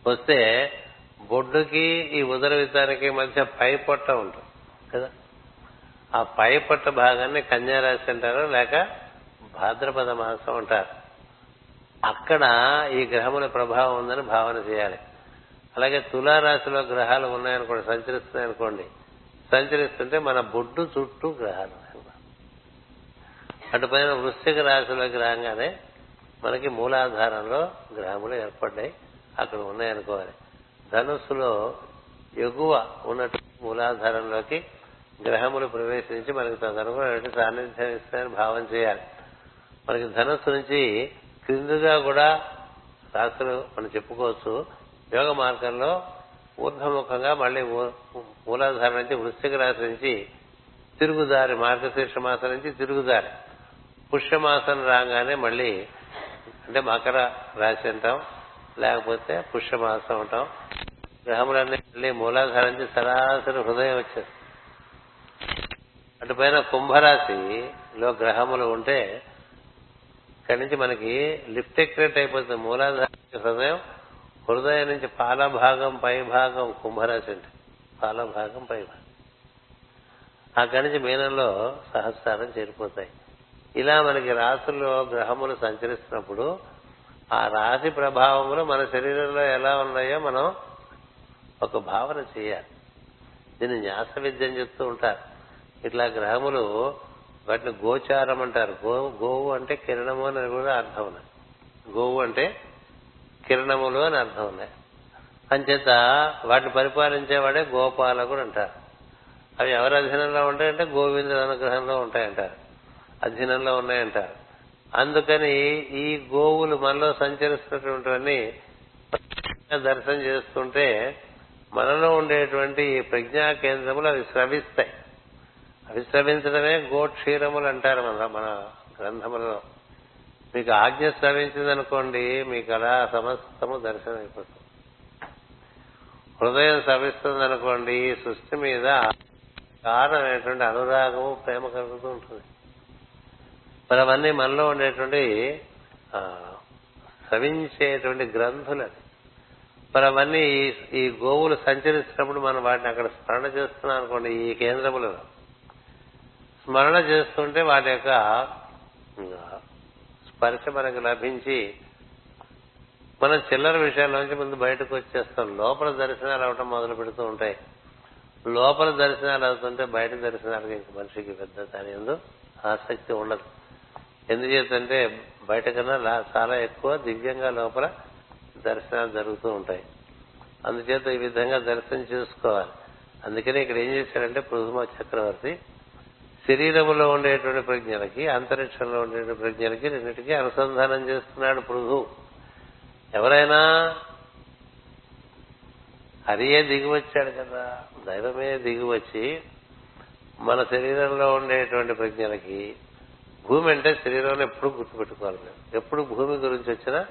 Speaker 1: వస్తే బొడ్డుకి ఈ ఉదరవితానికి మధ్య పై పొట్ట ఉంటుంది కదా? ఆ పై పొట్ట భాగాన్ని కన్యా రాశి అంటారు లేక భాద్రపద మాసం అంటారు. అక్కడ ఈ గ్రహముల ప్రభావం ఉందని భావన చేయాలి. అలాగే తులారాశిలో గ్రహాలు ఉన్నాయనుకోండి సంచరిస్తున్నాయనుకోండి. సంచరిస్తుంటే మన బొడ్డు చుట్టూ గ్రహాలు. అటుపైన వృశ్చిక రాశిలోకి రాగానే మనకి మూలాధారంలో గ్రహములు ఏర్పడ్డాయి. అక్కడ ఉన్నాయనుకోవాలి. ధనుస్సులో ఎగువ ఉన్నట్టు మూలాధారంలోకి గ్రహములు ప్రవేశించి మనకి తదనుగుణ సాన్నిధ్యం ఇస్తాయని భావం చేయాలి. మనకి ధనుస్సు నుంచి క్రిందుగా కూడా రాశులు మనం చెప్పుకోవచ్చు. యోగ మార్గంలో ఊర్ధముఖంగా మళ్ళీ మూలాధారం నుంచి వృశ్చిక రాశి నుంచి తిరుగుదారి మార్గశీర్ష మాసం నుంచి తిరుగుదారి. పుష్యమాసం రాగానే మళ్ళీ అంటే మకర రాశి అంటాం లేకపోతే పుష్యమాసం అంటాం. గ్రహములన్నీ మళ్ళీ మూలాధారం నుంచి సరాసరి హృదయం వచ్చేది అటుపైన కుంభరాశిలో గ్రహములు ఉంటే ఇక్కడి నుంచి మనకి లిఫ్ట్ ఎక్రేట్ అయిపోతుంది. మూలాధార హృదయం హృదయం నుంచి పాల భాగం పై భాగం కుంభరాశి అంటే పాల భాగం పై భాగం అక్కడి నుంచి మీనంలో సహస్రారం చేరిపోతాయి. ఇలా మనకి రాసుల్లో గ్రహములు సంచరిస్తున్నప్పుడు ఆ రాశి ప్రభావములు మన శరీరంలో ఎలా ఉన్నాయో మనం ఒక భావన చేయాలి. దీన్ని న్యాస విద్య అని చెప్తూ ఉంటారు. ఇట్లా గ్రహములు వాటిని గోచారం అంటారు. గో గోవు అంటే కిరణము అని కూడా అర్థం ఉన్నాయి గోవు అంటే కిరణములు అని అర్థం ఉన్నాయి అంచేత వాటిని పరిపాలించేవాడే గోపాలకుడు అంటారు. అవి ఎవరి అధీనంలో ఉంటాయంటే గోవిందుడు అనుగ్రహంలో ఉంటాయంటారు. అధీనంలో ఉన్నాయంటారు అందుకని ఈ గోవులు మనలో సంచరిస్తున్నటువంటివన్నీ దర్శనం చేస్తుంటే మనలో ఉండేటువంటి ఈ ప్రజ్ఞా కేంద్రములు అవి స్రవిస్తాయి. అవి స్రవించడమే గోక్షీరములు అంటారు మన మన గ్రంథములలో. మీకు ఆజ్ఞ స్రవించిందనుకోండి మీకు అలా సమస్తము దర్శనం హృదయం స్రవిస్తుంది అనుకోండి ఈ సృష్టి మీద కారణమైనటువంటి అనురాగము ప్రేమ కలుగుతూ ఉంటుంది. మరి అవన్నీ మనలో ఉండేటువంటి స్రవించేటువంటి గ్రంథులు అది. మరి అవన్నీ ఈ గోవులు సంచరిస్తున్నప్పుడు మనం వాటిని అక్కడ స్మరణ చేస్తున్నాం అనుకోండి ఈ కేంద్రములు. స్మరణ చేస్తుంటే వాటి యొక్క స్పర్శ మనకు లభించి మనం చిల్లర విషయాల్లోంచి ముందు బయటకు వచ్చేస్తాం. లోపల దర్శనాలు అవటం మొదలు పెడుతూ ఉంటాయి. లోపల దర్శనాలు అవుతుంటే బయట దర్శనాలకు ఇంక మనిషికి పెద్ద దాని ఎందు ఆసక్తి ఉండదు. ఎందుచేతంటే బయట కన్నా చాలా ఎక్కువ దివ్యంగా లోపల దర్శనాలు జరుగుతూ ఉంటాయి. అందుచేత ఈ విధంగా దర్శనం చేసుకోవాలి. అందుకనే ఇక్కడ ఏం చేశాడంటే పృథుమ చక్రవర్తి శరీరంలో ఉండేటువంటి ప్రజ్ఞలకి అంతరిక్షంలో ఉండేటువంటి ప్రజ్ఞలకి రెండింటికి అనుసంధానం చేస్తున్నాడు పృథు. ఎవరైనా హరియే దిగివచ్చాడు కదా దైవమే దిగివచ్చి మన శరీరంలో ఉండేటువంటి ప్రజ్ఞలకి భూమి అంటే శరీరంలో ఎప్పుడు గుర్తుపెట్టుకోవాలి మేము ఎప్పుడు భూమి గురించి వచ్చినా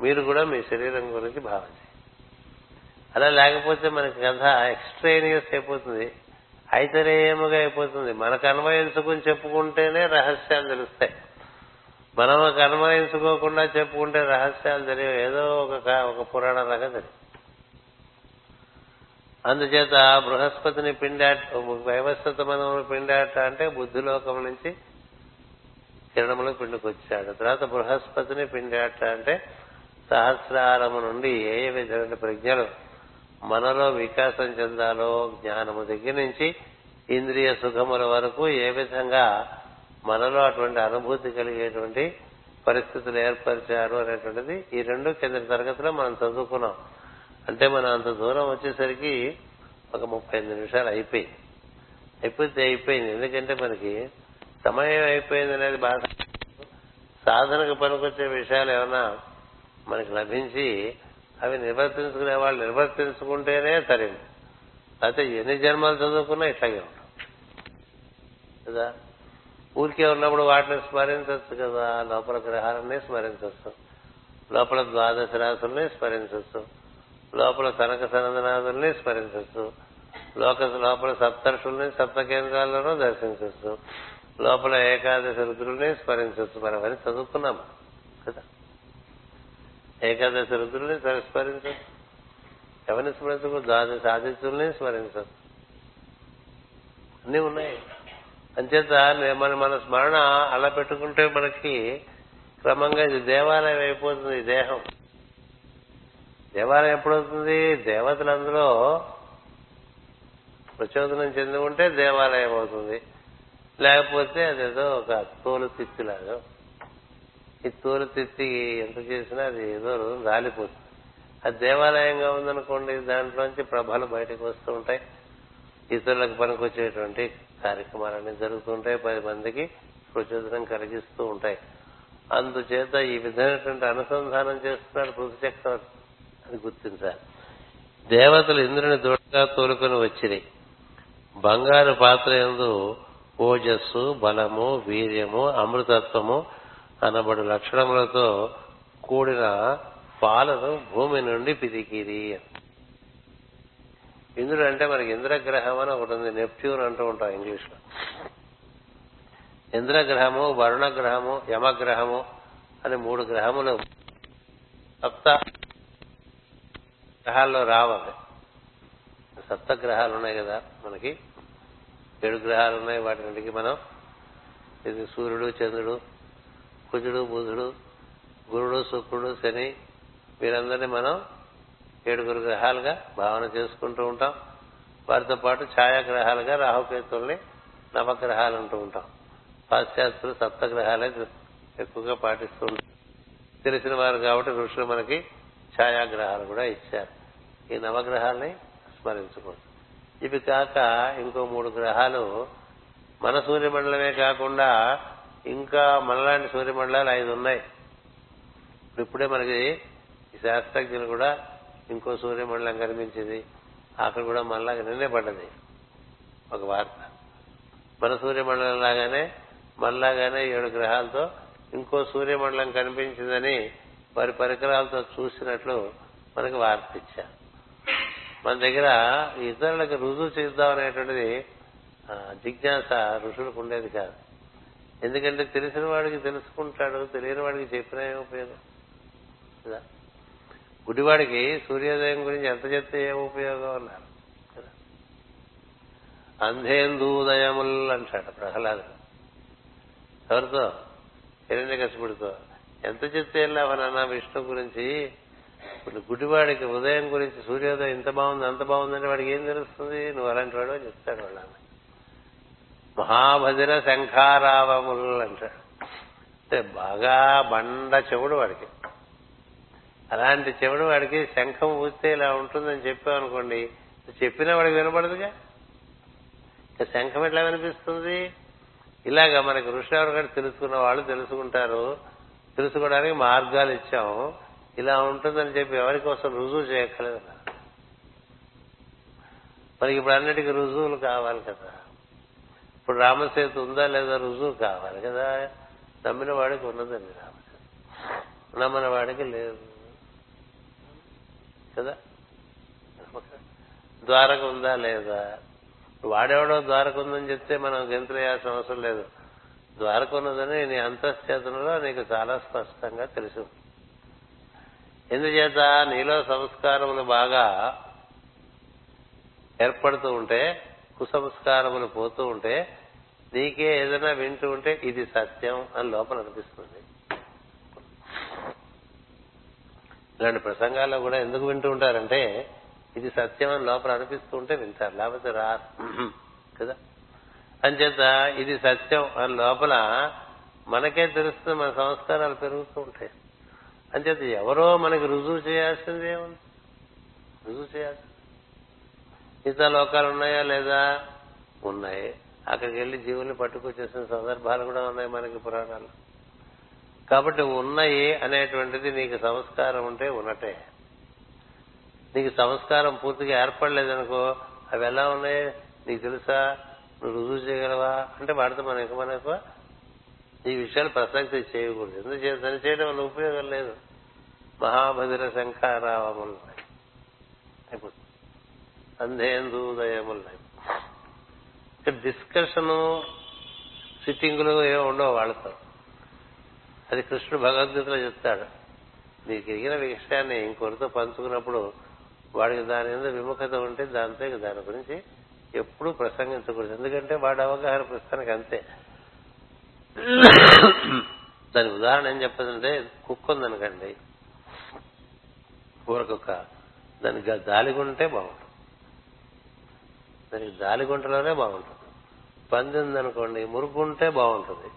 Speaker 1: మీరు కూడా మీ శరీరం గురించి భావించి. అలా లేకపోతే మనకి కథ ఎక్స్ట్రేనియస్ అయిపోతుంది. ఐతరేయముగా అయిపోతుంది. మనకు అన్వయించుకుని చెప్పుకుంటేనే రహస్యాలు తెలుస్తాయి. మనం అన్వయించుకోకుండా చెప్పుకుంటే రహస్యాలు తెలియవు. ఏదో ఒక ఒక పురాణంలాగా తెలియదు. అందుచేత బృహస్పతిని పిండాట వ్యవస్థిత మనమును పిండాట అంటే బుద్ధిలోకం నుంచి కిరణములకు పిండుకొచ్చాడు. తర్వాత బృహస్పతిని పిండాట అంటే సహస్రారము నుండి ఏ ఏ విధమైన ప్రజ్ఞలు మనలో వికాసం చెందాలో జ్ఞానము దగ్గర నుంచి ఇంద్రియ సుఖముల వరకు ఏ విధంగా మనలో అటువంటి అనుభూతి కలిగేటువంటి పరిస్థితులు ఏర్పరిచారు అనేటువంటిది ఈ రెండు కింద తరగతిలో మనం చదువుకున్నాం. అంటే మనం అంత దూరం వచ్చేసరికి ఒక ముప్పై ఐదు నిమిషాలు అయిపోయింది. అయిపోతే అయిపోయింది. ఎందుకంటే మనకి సమయం అయిపోయింది అనేది బాధ. సాధనకు పనికొచ్చే విషయాలు ఏమైనా మనకి లభించి అవి నిర్వర్తించుకునే వాళ్ళు నిర్వర్తించుకుంటేనే సరైంది అయితే ఎన్ని జన్మలు చదువుకున్నా ఇట్లాగే ఉంటాం. కదా? ఊరికే ఉన్నప్పుడు వాటిని స్మరించవచ్చు కదా? లోపల గ్రహాలన్నీ స్మరించవచ్చు లోపల ద్వాదశ రాసుల్ని స్మరించవచ్చు లోపల కనక సనందనాథుల్ని స్మరించవచ్చు లోక లోపల సప్తర్షుల్ని సప్త కేంద్రాల్లోనూ దర్శించవచ్చు లోపల ఏకాదశి రుద్రుడిని స్మరించవచ్చు మనం అని చదువుకున్నాము కదా? ఏకాదశి రుద్రుడిని స్మరించవచ్చు ఎవరిని స్మరించకూడదు? ద్వాదశ ఆదిత్యుల్ని స్మరించవచ్చు అన్నీ ఉన్నాయి. అంచేత మన మన స్మరణ అలా పెట్టుకుంటే మనకి క్రమంగా ఇది దేవాలయం అయిపోతుంది దేహం. దేవాలయం ఎప్పుడవుతుంది? దేవతలు అందులో ప్రచోదనం చెంది ఉంటే దేవాలయం అవుతుంది. లేకపోతే అదేదో ఒక తోలు తిత్తిలాగా ఈ తోలు తిత్తి ఎంత చేసినా అది ఏదో రాలిపోతుంది. అది దేవాలయంగా ఉందనుకోండి దాంట్లోంచి ప్రభలు బయటకు వస్తూ ఉంటాయి. ఇతరులకు పనికొచ్చేటువంటి కార్యక్రమాలన్నీ జరుగుతుంటాయి. పది మందికి ప్రచోదనం కలిగిస్తూ ఉంటాయి. అందుచేత ఈ విధమైనటువంటి అనుసంధానం చేస్తున్నాడు పృథు చక్రవర్తి. అని గుర్తించాలి. దేవతలు ఇంద్రుని దృఢంగా తోలుకొని వచ్చినాయి. బంగారు పాత్ర ఎందు ఓజస్సు బలము వీర్యము అమృతత్వము అనబడు లక్షణములతో కూడిన పాలను భూమి నుండి పిదికిరి ఇంద్రుడు అంటే మనకి ఇంద్రగ్రహం అని ఒకటి ఉంది నెప్ట్యూన్ అంటూ ఉంటాం ఇంగ్లీష్లో ఇంద్రగ్రహము వరుణగ్రహము యమగ్రహము అని మూడు గ్రహములు సప్త గ్రహాల్లో రావాలి. సప్త గ్రహాలు ఉన్నాయి కదా మనకి. ఏడు గ్రహాలు ఉన్నాయి వాటికి మనం ఇది సూర్యుడు చంద్రుడు కుజుడు బుధుడు గురుడు శుక్రుడు శని వీరందరినీ మనం ఏడుగురు గ్రహాలుగా భావన చేసుకుంటూ ఉంటాం. వారితో పాటు ఛాయాగ్రహాలుగా రాహుకేతుల్ని నవగ్రహాలు అంటూ ఉంటాం. పాశ్చాత్యులు సప్తగ్రహాలే ఎక్కువగా పాటిస్తూ ఉంటారు. తెలిసిన వారు కాబట్టి ఋషులు మనకి ఛాయాగ్రహాలు కూడా ఇచ్చారు. ఈ నవగ్రహాల్ని స్మరించుకోండి ఇవి కాక ఇంకో మూడు గ్రహాలు మన సూర్యమండలమే కాకుండా ఇంకా మనలాంటి సూర్యమండలాలు ఐదు ఉన్నాయి. ఇప్పుడే మనకి ఈ శాస్త్రజ్ఞులు కూడా ఇంకో సూర్యమండలం కనిపించింది. అక్కడ కూడా మళ్ళా నిన్నే పడ్డది. ఒక వార్త. మన సూర్యమండలం లాగానే మళ్ళాగానే ఏడు గ్రహాలతో ఇంకో సూర్యమండలం కనిపించిందని వారి పరికరాలతో చూసినట్లు మనకి వార్త ఇచ్చారు. మన దగ్గర ఇతరులకు రుజువు చేద్దాం అనేటువంటిది జిజ్ఞాస ఋషులకు ఉండేది కాదు. ఎందుకంటే తెలిసిన వాడికి తెలుసుకుంటాడు తెలియని వాడికి చెప్పినా ఏం ఉపయోగం? కదా? గుడివాడికి సూర్యోదయం గురించి ఎంత చెప్తే ఏం ఉపయోగం అన్నారు. అంధేందూదయముల్ అంటాడు ప్రహ్లాదు ఎవరితో? హిరణ్యకశిపుడితో. ఎంత చెప్తే లాభనన్నా విష్ణు గురించి? ఇప్పుడు గుడివాడికి ఉదయం గురించి సూర్యోదయం ఇంత బాగుంది అంత బాగుందంటే వాడికి ఏం తెలుస్తుంది? నువ్వు అలాంటి వాడు అని చెప్తాడు వాళ్ళ మహాభజన శంఖారావములు అంటాడు. అంటే బాగా బండ చెవుడు వాడికి. అలాంటి చెవుడు వాడికి శంఖం ఊస్తే ఇలా ఉంటుందని చెప్పామనుకోండి చెప్పినా వాడికి వినపడదుగా? శంఖం ఎట్లా వినిపిస్తుంది? ఇలాగా మనకి ఋషి ఎవరికంటే తెలుసుకున్న వాళ్ళు తెలుసుకుంటారు. తెలుసుకోవడానికి మార్గాలు ఇచ్చాం ఇలా ఉంటుందని చెప్పి ఎవరి కోసం రుజువు చేయక్కర్లేదు. మనకి ఇప్పుడు అన్నిటికీ రుజువులు కావాలి కదా. ఇప్పుడు రామసేతు ఉందా లేదా రుజువు కావాలి కదా. నమ్మిన వాడికి ఉన్నదండి రామసేతు. నమ్మిన వాడికి లేదు. కదా? ద్వారక ఉందా లేదా? వాడెవడో ద్వారక ఉందని చెప్తే మనం గెంతులేయాల్సిన అవసరం లేదు. ద్వారక ఉన్నదని నీ అంతశ్చేతనలో నీకు చాలా స్పష్టంగా తెలుసు. ఎందుచేత నీలో సంస్కారములు బాగా ఏర్పడుతూ ఉంటే కుసంస్కారములు పోతూ ఉంటే నీకే ఏదైనా వింటూ ఉంటే ఇది సత్యం అని లోపల అనిపిస్తుంది. ఇలాంటి ప్రసంగాల్లో కూడా ఎందుకు వింటూ ఉంటారంటే ఇది సత్యం అని లోపల అనిపిస్తూ ఉంటే వింటారు. లేకపోతే రా కదా? అంచేత ఇది సత్యం అని లోపల మనకే తెలుస్తుంది మన సంస్కారాలు పెరుగుతూ ఉంటాయి. అంచేత ఎవరో మనకి రుజువు చేయాల్సింది ఏముంది? రుజువు చేయాల్సింది. మిగతా లోకాలు ఉన్నాయా లేదా? ఉన్నాయి. అక్కడికి వెళ్ళి జీవుల్ని పట్టుకొచ్చేసిన సందర్భాలు కూడా ఉన్నాయి మనకి పురాణాలు కాబట్టి ఉన్నాయి అనేటువంటిది నీకు సంస్కారం ఉంటే ఉన్నట్టే. నీకు సంస్కారం పూర్తిగా ఏర్పడలేదనుకో అవి ఎలా ఉన్నాయి నీకు తెలుసా? నువ్వు రుజువు చేయగలవా? అంటే వాడితే మనం ఇంకా మనకు ఈ విషయాలు ప్రసక్తి చేయకూడదు. ఎందుకు చేయాలి చేయడం వల్ల ఉపయోగం లేదు. మహాభద్ర శంఖారావములు అయిపోతుంది. అంధేందూదయములు డిస్కషను సిట్టింగులు ఏమో ఉండవు వాళ్ళతో. అది కృష్ణుడు భగవద్గీతలో చెప్తాడు. నీకు ఎగిన విషయాన్ని ఇంకొకరితో పంచుకున్నప్పుడు వాడికి దాని మీద విముఖత ఉంటే దాంతో దాని గురించి ఎప్పుడూ ప్రసంగించకూడదు. ఎందుకంటే వాడి అవగాహన ప్రస్తుతానికి అంతే. దానికి ఉదాహరణ ఏం చెప్పదంటే కుక్క ఉందనకండి ఊరకొక్క దానికి దాలిగుంటే బాగుంటుంది. దానికి దాలిగుంటలోనే బాగుంటుంది. పంది ఉందనుకోండి మురుగుంటే బాగుంటుంది.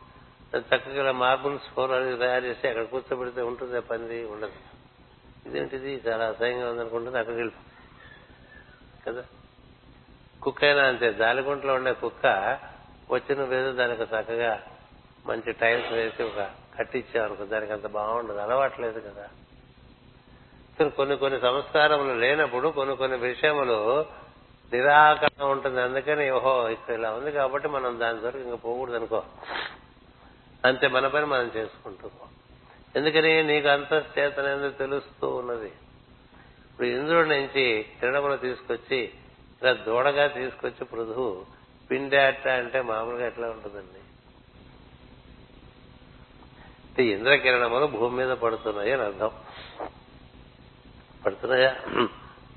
Speaker 1: చక్కగా మార్బుల్ స్కోర్ అనేది తయారు చేసి అక్కడ కూర్చోబెడితే ఉంటుంది పంది ఉండదు. ఇదేంటిది? చాలా అసహ్యంగా ఉందనుకుంటుంది అక్కడికి వెళ్ళిపోతుంది కదా? కుక్క అయినా అంతే దాలిగుంటలో ఉండే కుక్క వచ్చిన వేదో దానికి చక్కగా మంచి టైల్స్ వేసి ఒక కట్టించామనుకో దానికి అంత బాగుండదు. అలవాట్లేదు కదా. కొన్ని కొన్ని సంస్కారములు లేనప్పుడు కొన్ని కొన్ని విషయములు నిరాకరణ ఉంటుంది. అందుకని ఓహో ఇక్కడ ఇలా ఉంది కాబట్టి మనం దాని వరకు ఇంకా పోకూడదు అనుకో అంతే మన పని మనం చేసుకుంటూ ఎందుకని నీకు అంతశ్చేతనేది తెలుస్తూ ఉన్నది. ఇప్పుడు ఇంద్రుడి నుంచి కిరణములు తీసుకొచ్చి ఇలా దూడగా తీసుకొచ్చి పృథువు పిండాట అంటే మామూలుగా ఎట్లా ఉంటుందండి? ఇంద్రకిరణములు భూమి మీద పడుతున్నాయి అని అర్థం. పడుతున్నాయా?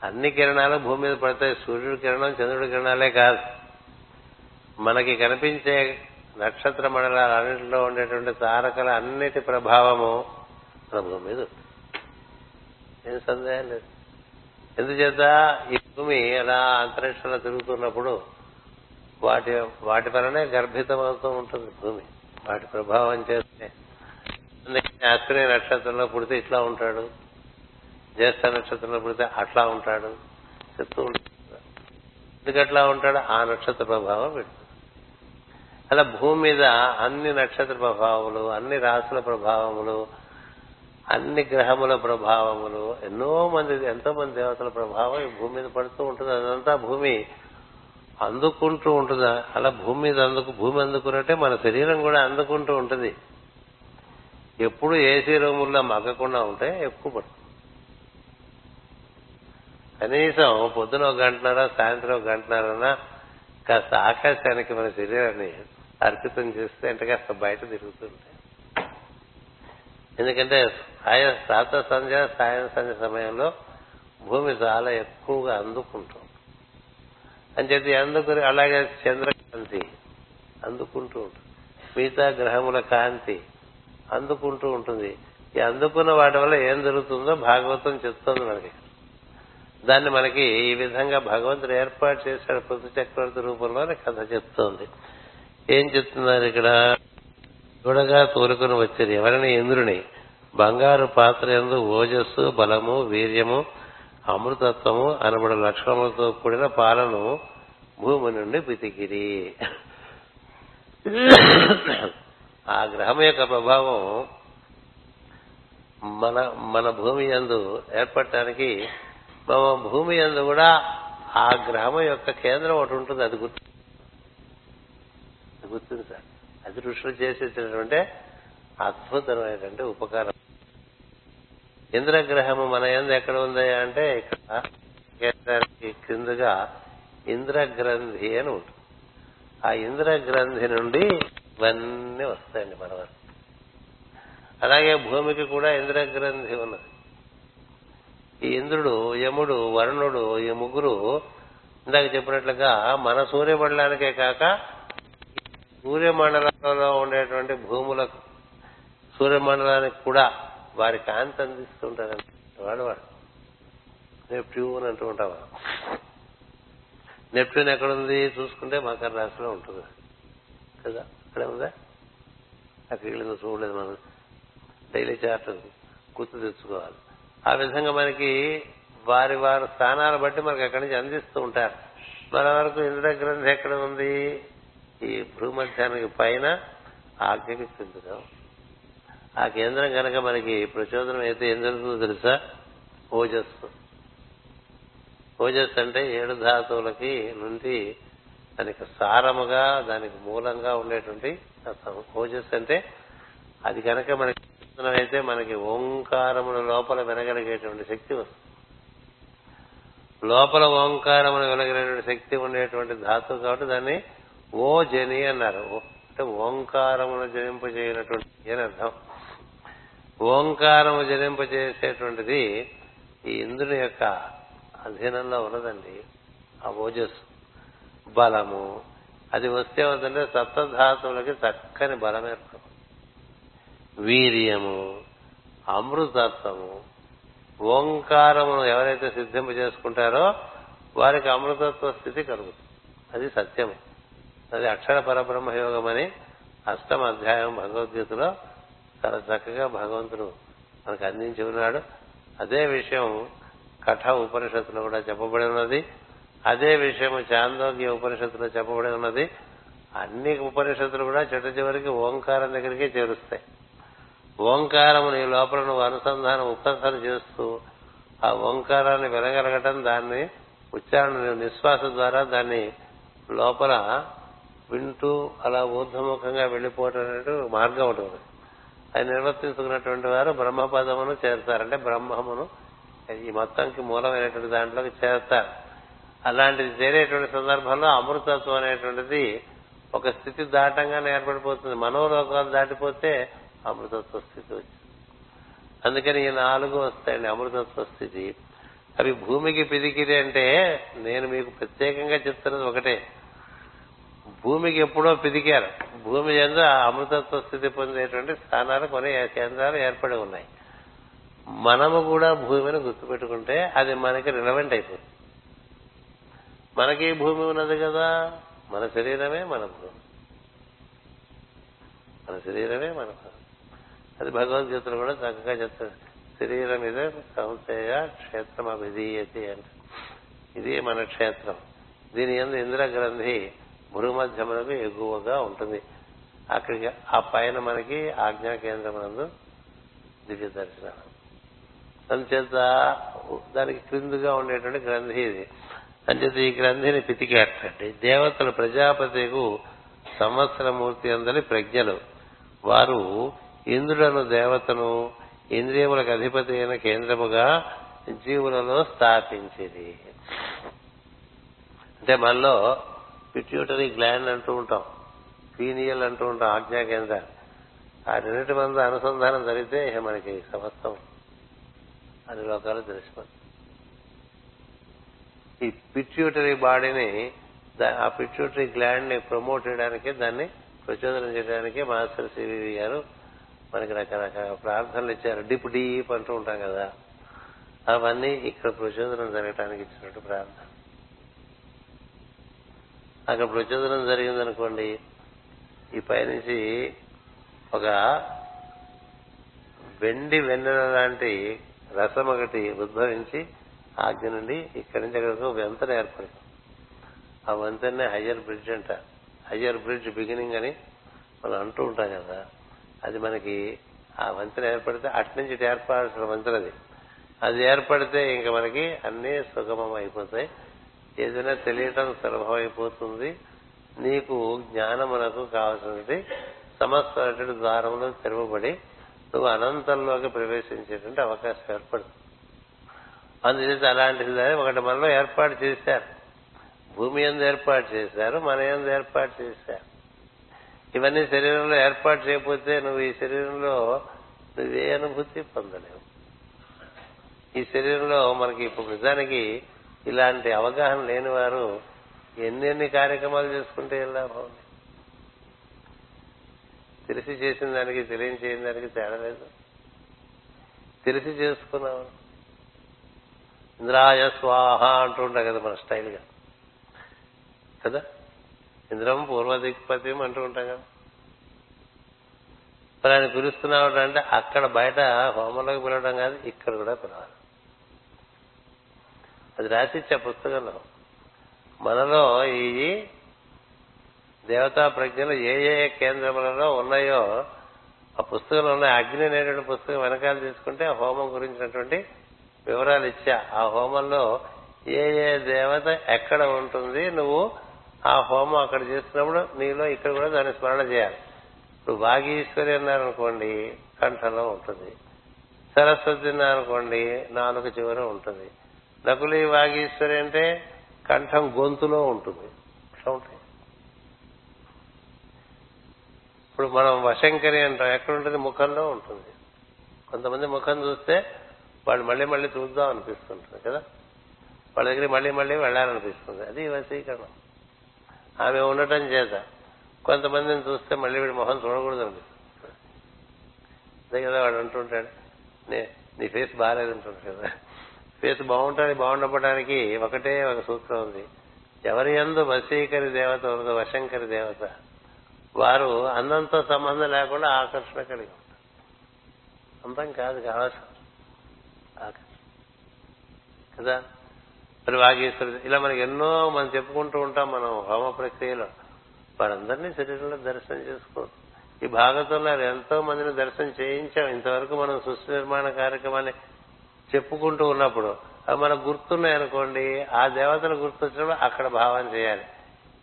Speaker 1: అన్ని కిరణాలు భూమి మీద పడతాయి. సూర్యుడి కిరణం చంద్రుడి కిరణాలే కాదు. మనకి కనిపించే నక్షత్ర మండలాలు అన్నింటిలో ఉండేటువంటి తారకల అన్నిటి ప్రభావము మన భూమి మీద ఏం సందేహం లేదు. ఎందుచేత ఈ భూమి అలా అంతరిక్షంలో తిరుగుతున్నప్పుడు వాటి వాటి వలనే గర్భితమవుతూ ఉంటుంది భూమి. వాటి ప్రభావం చేస్తే అందుకని నక్షత్రంలో పుడితే ఇట్లా ఉంటాడు. జ్యేష్ఠ నక్షత్రంలో పుడితే అట్లా ఉంటాడు. చెప్తూ ఉంటాడు. ఎందుకు అట్లా ఉంటాడు? ఆ నక్షత్ర ప్రభావం పెడుతుంది. అలా భూమి మీద అన్ని నక్షత్ర ప్రభావములు అన్ని రాసుల ప్రభావములు అన్ని గ్రహముల ప్రభావములు ఎన్నో మంది ఎంతో మంది దేవతల ప్రభావం ఈ భూమి మీద పడుతూ ఉంటుంది. అదంతా భూమి అందుకుంటూ ఉంటుంది? అలా భూమి మీద అందుకు భూమి అందుకున్నట్టే మన శరీరం కూడా అందుకుంటూ ఉంటుంది. ఎప్పుడు ఏసీ రూముల్లో మగ్గకుండా ఉంటే ఎక్కువ పడుతుంది. కనీసం పొద్దున ఒక గంటన్నర సాయంత్రం ఒక గంటన్నరన్నా కాస్త ఆకాశానికి మన శరీరాన్ని అర్పితం చేస్తే అంటే కాస్త బయట తిరుగుతుంటే. ఎందుకంటే సాయం ప్రాత సంధ్య సాయం సంధ్య సమయంలో భూమి చాలా ఎక్కువగా అందుకుంటుంది. అని చెప్పి అందుకుని అలాగే చంద్రకాంతి అందుకుంటూ ఉంటుంది. మిగతా గ్రహముల కాంతి అందుకుంటూ ఉంటుంది. ఈ అందుకున్న వాటి వల్ల ఏం జరుగుతుందో భాగవతం చెప్తోంది మనకి. దాన్ని మనకి ఈ విధంగా భగవంతుడు ఏర్పాటు చేశాడు పృథు చక్రవర్తి రూపంలోనే కథ చెప్తోంది. ఏం చెప్తున్నారు ఇక్కడ? చూడగా తోలుకొని వచ్చేది ఎవరిని ఇంద్రుని? బంగారు పాత్ర ఎందు ఓజస్సు బలము వీర్యము అమృతత్వము అనబడు లక్షణములతో కూడిన పాలను భూమి నుండి పితికిరి. ఆ గ్రహం యొక్క ప్రభావం మన మన భూమి యందు ఏర్పడటానికి మన భూమి యందు కూడా ఆ గ్రహం యొక్క కేంద్రం ఒకటి ఉంటుంది అది గుర్తు గుర్తుంది సార్. అది ఋషులు చేసేటటువంటి అద్భుతమైనటువంటి ఉపకారం. ఇంద్రగ్రహము మన ఎందు ఎక్కడ ఉంది అంటే ఇక్కడ కేంద్రానికి క్రిందగా ఇంద్రగ్రంథి అని ఉంటుంది. ఆ ఇంద్రగ్రంథి నుండి ఇవన్నీ వస్తాయండి మన వరకు అలాగే భూమికి కూడా ఇంద్రగ్రంథి ఉన్నది. ఈ ఇంద్రుడు యముడు వరుణుడు ఈ ముగ్గురు ఇందాక చెప్పినట్లుగా మన సూర్యమండలానికే కాక సూర్యమండలంలో ఉండేటువంటి భూములకు సూర్యమండలానికి కూడా వారి కాంతి అందిస్తుంటారండి వాడు వాడు నెప్ట్యూన్ అంటూ ఉంటావా నెప్ట్యూన్ ఎక్కడుంది చూసుకుంటే మకర రాశిలో ఉంటుంది. కదా? అక్కడే ఉందా? అక్కడికి వెళ్ళిందో చూడలేదు మనం. డైలీ చార్ట్ గుర్తు తెచ్చుకోవాలి. ఆ విధంగా మనకి వారి వారి స్థానాలు బట్టి మనకి అక్కడి నుంచి అందిస్తూ ఉంటారు. మన వరకు ఇంద్ర గ్రంథి ఎక్కడ ఉంది? ఈ భూమధ్యానికి పైన ఆజ్ఞకి కిందగా ఆ కేంద్రం కనుక మనకి ప్రచోదనం అయితే ఏం జరుగుతుందో తెలుసా? ఓజస్సు. ఓజస్సు అంటే ఏడు ధాతువులకి నుండి దానికి సారముగా దానికి మూలంగా ఉండేటువంటి ఓజస్ అంటే అది కనుక మనకి అయితే మనకి ఓంకారముల లోపల వినగలిగేటువంటి శక్తి వస్తుంది. లోపల ఓంకారమును వినగలిగేటువంటి శక్తి ఉండేటువంటి ధాతువు కాబట్టి దాన్ని ఓ జని అన్నారు. అంటే ఓంకారమును జనింపజేయనటువంటి అని అర్థం. ఓంకారము జనింపజేసేటువంటిది ఈ ఇంద్రుని యొక్క అధీనంలో ఉన్నదండి. ఆ ఓజస్సు. బలము. అది వస్తే వద్దంటే సప్తధాతువులకి చక్కని బలం ఏర్పడు వీర్యము అమృతత్వము ఓంకారమును ఎవరైతే సిద్ధింప చేసుకుంటారో వారికి అమృతత్వ స్థితి కలుగుతుంది. అది సత్యము. అది అక్షర పరబ్రహ్మ యోగం అని అష్టమ అధ్యాయం భగవద్గీతలో చాలా చక్కగా భగవంతుడు మనకు అందించి ఉన్నాడు. అదే విషయం కఠ ఉపనిషత్తులో కూడా చెప్పబడి ఉన్నది. అదే విషయం చాందోగ్య ఉపనిషత్తులో చెప్పబడి ఉన్నది. అన్ని ఉపనిషత్తులు కూడా చిట్ట చివరికి ఓంకారం దగ్గరికే చేరుస్తాయి. ఓంకారము నీ లోపల నువ్వు అనుసంధానం ఉపాసన చేస్తూ ఆ ఓంకారాన్ని వినగలగటం దాన్ని ఉచ్చారణ నిశ్వాస ద్వారా దాన్ని లోపల వింటూ అలా ఊర్ధముఖంగా వెళ్ళిపోవటం అనేది మార్గం ఉంటుంది. అది నిర్వర్తించుకున్నటువంటి వారు బ్రహ్మపదమును చేరుతారంటే బ్రహ్మమును ఈ మొత్తంకి మూలమైనటువంటి దాంట్లోకి చేరుతారు. అలాంటిది చేరేటువంటి సందర్భంలో అమృతత్వం అనేటువంటిది ఒక స్థితి దాటంగానే ఏర్పడిపోతుంది. మనోలోకాలు దాటిపోతే అమృతత్వ స్థితి వచ్చింది. అందుకని ఈ నాలుగు వస్తాయండి అమృతత్వ స్థితి. అవి భూమికి పిదికిరి అంటే నేను మీకు ప్రత్యేకంగా చెప్తున్నది ఒకటే. భూమికి ఎప్పుడో పిదికారు. భూమి ఎందు అమృతత్వ స్థితి పొందేటువంటి స్థానాలు కొన్ని కేంద్రాలు ఏర్పడి ఉన్నాయి. మనము కూడా భూమిని గుర్తుపెట్టుకుంటే అది మనకి రిలవెంట్ అయిపోతుంది. మనకి భూమి ఉన్నది కదా మన శరీరమే మన భూమి. మన శరీరమే మన అది భగవద్గీతలు కూడా చక్కగా చెప్తారు. శరీరం ఇదే సంశయ క్షేత్రం అభిధీయతి అంటే ఇది మన క్షేత్రం. దీని ఎందు ఇంద్రగ్రంథి భూమధ్యములకు ఎగువగా ఉంటుంది. అక్కడికి ఆ పైన మనకి ఆజ్ఞా కేంద్రం నందు దివ్య దర్శనం అందుచేత దానికి క్రిందుగా ఉండేటువంటి గ్రంథి ఇది. అంచేత ఈ గ్రంథిని పితికేటండి దేవతలు ప్రజాపతికు సంవత్సరమూర్తి అందరి ప్రజ్ఞలు. వారు ఇంద్రులను దేవతను ఇంద్రియములకు అధిపతి అయిన కేంద్రముగా జీవులలో స్థాపించింది. అంటే మనలో పిట్యూటరీ గ్లాండ్ అంటూ ఉంటాం. పీనియల్ అంటూ ఉంటాం ఆజ్ఞా కేంద్రాలు. ఆ రెండింటి మంది అనుసంధానం జరిగితే మనకి సమస్తం. అన్ని లోకాలు తెలిసిపోతుంది ఈ పిట్యూటరీ బాడీని ఆ పిట్యూటరీ గ్లాండ్ని ప్రమోట్ చేయడానికి దాన్ని ప్రచోదనం చేయడానికి మాస్టర్ సివి గారు మనకి రకరకాల ప్రార్థనలు ఇచ్చారు. డిప్ డీప్ అంటూ ఉంటాం కదా. అవన్నీ ఇక్కడ ప్రచోదనం జరగడానికి ఇచ్చినట్టు ప్రార్థన. అక్కడ ప్రచోదనం జరిగిందనుకోండి ఈ పైనుంచి ఒక వెండి వెన్నెల లాంటి రసం ఒకటి ఉద్భవించి ఆజ్ఞ నుండి ఇక్కడి నుంచి అక్కడికి వంతెన ఏర్పడింది. ఆ వంతెనే హయ్యర్ బ్రిడ్జ్ అంట. హయ్యర్ బ్రిడ్జ్ బిగినింగ్ అని మనం అంటూ ఉంటాం కదా అది మనకి ఆ వంతెన ఏర్పడితే అటు నుంచి ఇటు ఏర్పడాల్సిన వంతెన అది. అది ఏర్పడితే ఇంకా మనకి అన్నీ సుగమం అయిపోతాయి. ఏదైనా తెలియటం సులభం అయిపోతుంది. నీకు జ్ఞానమునకు కావాల్సినది సమస్త ద్వారంలో తెరవబడి నువ్వు అనంతంలోకి ప్రవేశించేటువంటి అవకాశం ఏర్పడుతుంది. అందుచేత అలాంటిది ఒకటి మనలో ఏర్పాటు చేశారు. భూమి ఎందు ఏర్పాటు చేశారు మన ఎందు ఏర్పాటు చేశారు. ఇవన్నీ శరీరంలో ఏర్పాటు చేయకపోతే నువ్వు ఈ శరీరంలో నువ్వే అనుభూతి పొందలేవు. ఈ శరీరంలో మనకి ఇప్పుడు నిజానికి ఇలాంటి అవగాహన లేని వారు ఎన్నెన్ని కార్యక్రమాలు చేసుకుంటే ఎలా బాగుంది? తెలిసి చేసిన దానికి తెలియని చేయని దానికి తేడా లేదు. తెలిసి చేసుకున్నావు? ఇంద్రాయ స్వాహ అంటుంటా కదా మన స్టైల్గా కదా? ఇంద్రం పూర్వదిక్పతిం అంటూ ఉంటాం కదా. మరి ఆయన పిలుస్తున్నావు అంటే అక్కడ బయట హోమంలోకి పిలవడం కాదు ఇక్కడ కూడా పిలవాలి. అది రాసిచ్చే పుస్తకంలో. మనలో ఈ దేవతా ప్రజ్ఞలు ఏ ఏ కేంద్రములలో ఉన్నాయో ఆ పుస్తకంలో ఉన్న అగ్ని అనేటువంటి పుస్తకం వెనకాల తీసుకుంటే ఆ హోమం గురించినటువంటి వివరాలు ఇచ్చా. ఆ హోమంలో ఏ ఏ దేవత ఎక్కడ ఉంటుంది నువ్వు ఆ హోమం అక్కడ చేస్తున్నప్పుడు నీలో ఇక్కడ కూడా దాన్ని స్మరణ చేయాలి. ఇప్పుడు వాగీశ్వరి అన్నారనుకోండి కంఠంలో ఉంటుంది. సరస్వతి అన్నారనుకోండి నాలుగు చివర ఉంటుంది. నకులి వాగీశ్వరి అంటే కంఠం గొంతులో ఉంటుంది. ఇట్లా ఉంటాయి. ఇప్పుడు మనం వశంకరి అంటాం ఎక్కడ ఉంటుంది? ముఖంలో ఉంటుంది. కొంతమంది ముఖం చూస్తే వాళ్ళు మళ్ళీ మళ్ళీ చూద్దాం అనిపిస్తుంటుంది కదా? వాళ్ళ దగ్గర మళ్ళీ మళ్ళీ వెళ్ళాలనిపిస్తుంది. అది వశీకరణం. ఆమె ఉండటం చేత కొంతమందిని చూస్తే మళ్ళీ వీడి మొహం చూడకూడదు అనిపిస్తుంది. అదే కదా వాడు అంటుంటాడు. నే- నీ ఫేస్ బాగాలేదంటుంటాడు కదా. ఫేస్ బాగుంటుంది బాగుండపడానికి ఒకటే ఒక సూత్రం ఉంది. ఎవరి ఎందు వశీకరి దేవత ఉన్నదో వశంకరి దేవత వారు అందంతో సంబంధం లేకుండా ఆకర్షణ కలిగి ఉంటారు. అందం కాదు కావాల్సిన కదా? మరి వాగేశ్వరి ఇలా మనకి ఎన్నో మనం చెప్పుకుంటూ ఉంటాం మనం హోమ ప్రక్రియలో. వారందరినీ శరీరంలో దర్శనం చేసుకో. ఈ భాగంలో ఎంతో మందిని దర్శనం చేయించాం. ఇంతవరకు మనం సృష్టి నిర్మాణ కార్యక్రమాన్ని చెప్పుకుంటూ ఉన్నప్పుడు అవి మనకు గుర్తున్నాయనుకోండి ఆ దేవతలు గుర్తొచ్చినప్పుడు అక్కడ భావం చేయాలి.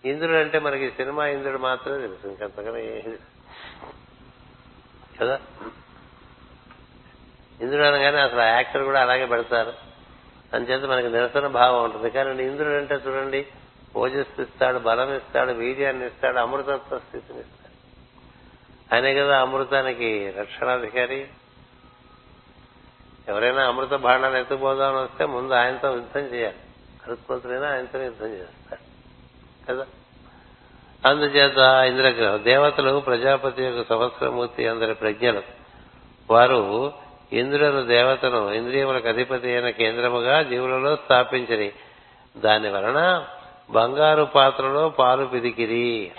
Speaker 1: ఇంద్రుడు అంటే మనకి సినిమా ఇంద్రుడు మాత్రమే తెలుసు. ఇంకంతకన్నా ఏది కదా? ఇంద్రుడు అనగానే అసలు యాక్టర్ కూడా అలాగే పెడతారు. అంచేత మనకి నిరసన భావం ఉంటుంది. కానీ ఇంద్రుడు అంటే చూడండి ఓజస్సు ఇస్తాడు బలం ఇస్తాడు వీర్యాన్ని ఇస్తాడు అమృతత్వ స్థితిని ఇస్తాడు ఆయనే కదా అమృతానికి రక్షణాధికారి. ఎవరైనా అమృత బాణాలు ఎత్తుకుపోదామని వస్తే ముందు ఆయనతో యుద్ధం చేయాలి. కరుత్పతులైనా ఆయనతో యుద్ధం చేస్తాడు కదా? అందుచేత ఇంద్రగ్రహం దేవతలు ప్రజాపతి యొక్క సంవత్సరమూర్తి అందరి ప్రజ్ఞలు వారు ఇంద్రులను దేవతను ఇంద్రియములకు అధిపతి అయిన కేంద్రముగా జీవులలో స్థాపించని దాని వలన బంగారు పాత్రలో పాలు పిదికిరి.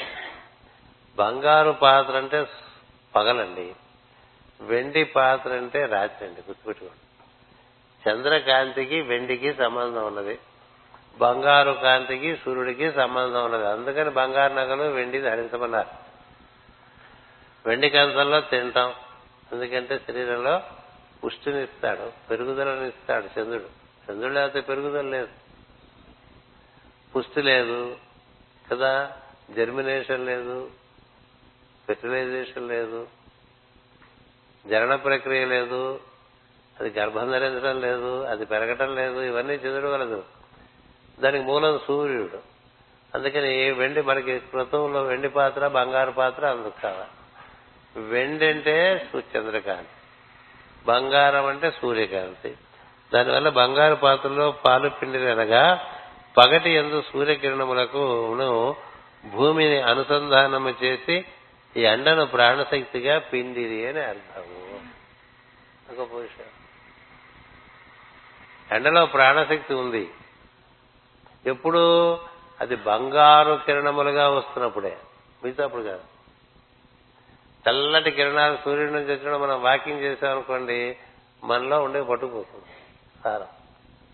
Speaker 1: బంగారు పాత్ర అంటే పగలండి. వెండి పాత్ర అంటే రాత్రి అండి గుర్తుపెట్టుకోండి. చంద్రకాంతికి వెండికి సంబంధం ఉన్నది. బంగారు కాంతికి సూర్యుడికి సంబంధం ఉన్నది. అందుకని బంగారు నగలు వెండి ధరించమన్నారు. వెండి కంచంలో తింటాం. ఎందుకంటే శరీరంలో పుష్టినిస్తాడు పెరుగుదలనిస్తాడు చంద్రుడు. చంద్రుడు లేకపోతే పెరుగుదల లేదు. పుష్టి లేదు కదా జర్మినేషన్ లేదు ఫెర్టిలైజేషన్ లేదు జరణ ప్రక్రియ లేదు అది గర్భం ధరించడం లేదు అది పెరగటం లేదు ఇవన్నీ చంద్రుడు కలదు దానికి మూలం సూర్యుడు. అందుకని వెండి మనకి కృతంలో వెండి పాత్ర బంగారు పాత్ర అందుకు కావాలి. వెండి అంటే చంద్రకాంతి. బంగారం అంటే సూర్యకాంతి. దానివల్ల బంగారు పాత్రలో పాలు పిండిని అనగా పగటి ఎందు సూర్యకిరణములకు భూమిని అనుసంధానము చేసి ఈ అండను ప్రాణశక్తిగా పిండిది అని అర్థము. ఒక పురుష ఎండలో ప్రాణశక్తి ఉంది. ఎప్పుడు అది బంగారు కిరణములుగా వస్తున్నప్పుడే. మిగతా అప్పుడు కాదు. తెల్లటి కిరణాలు సూర్యుడి నుంచి వచ్చిన మనం వాకింగ్ చేసామనుకోండి మనలో ఉండే పట్టుకుపోతుంది సారం.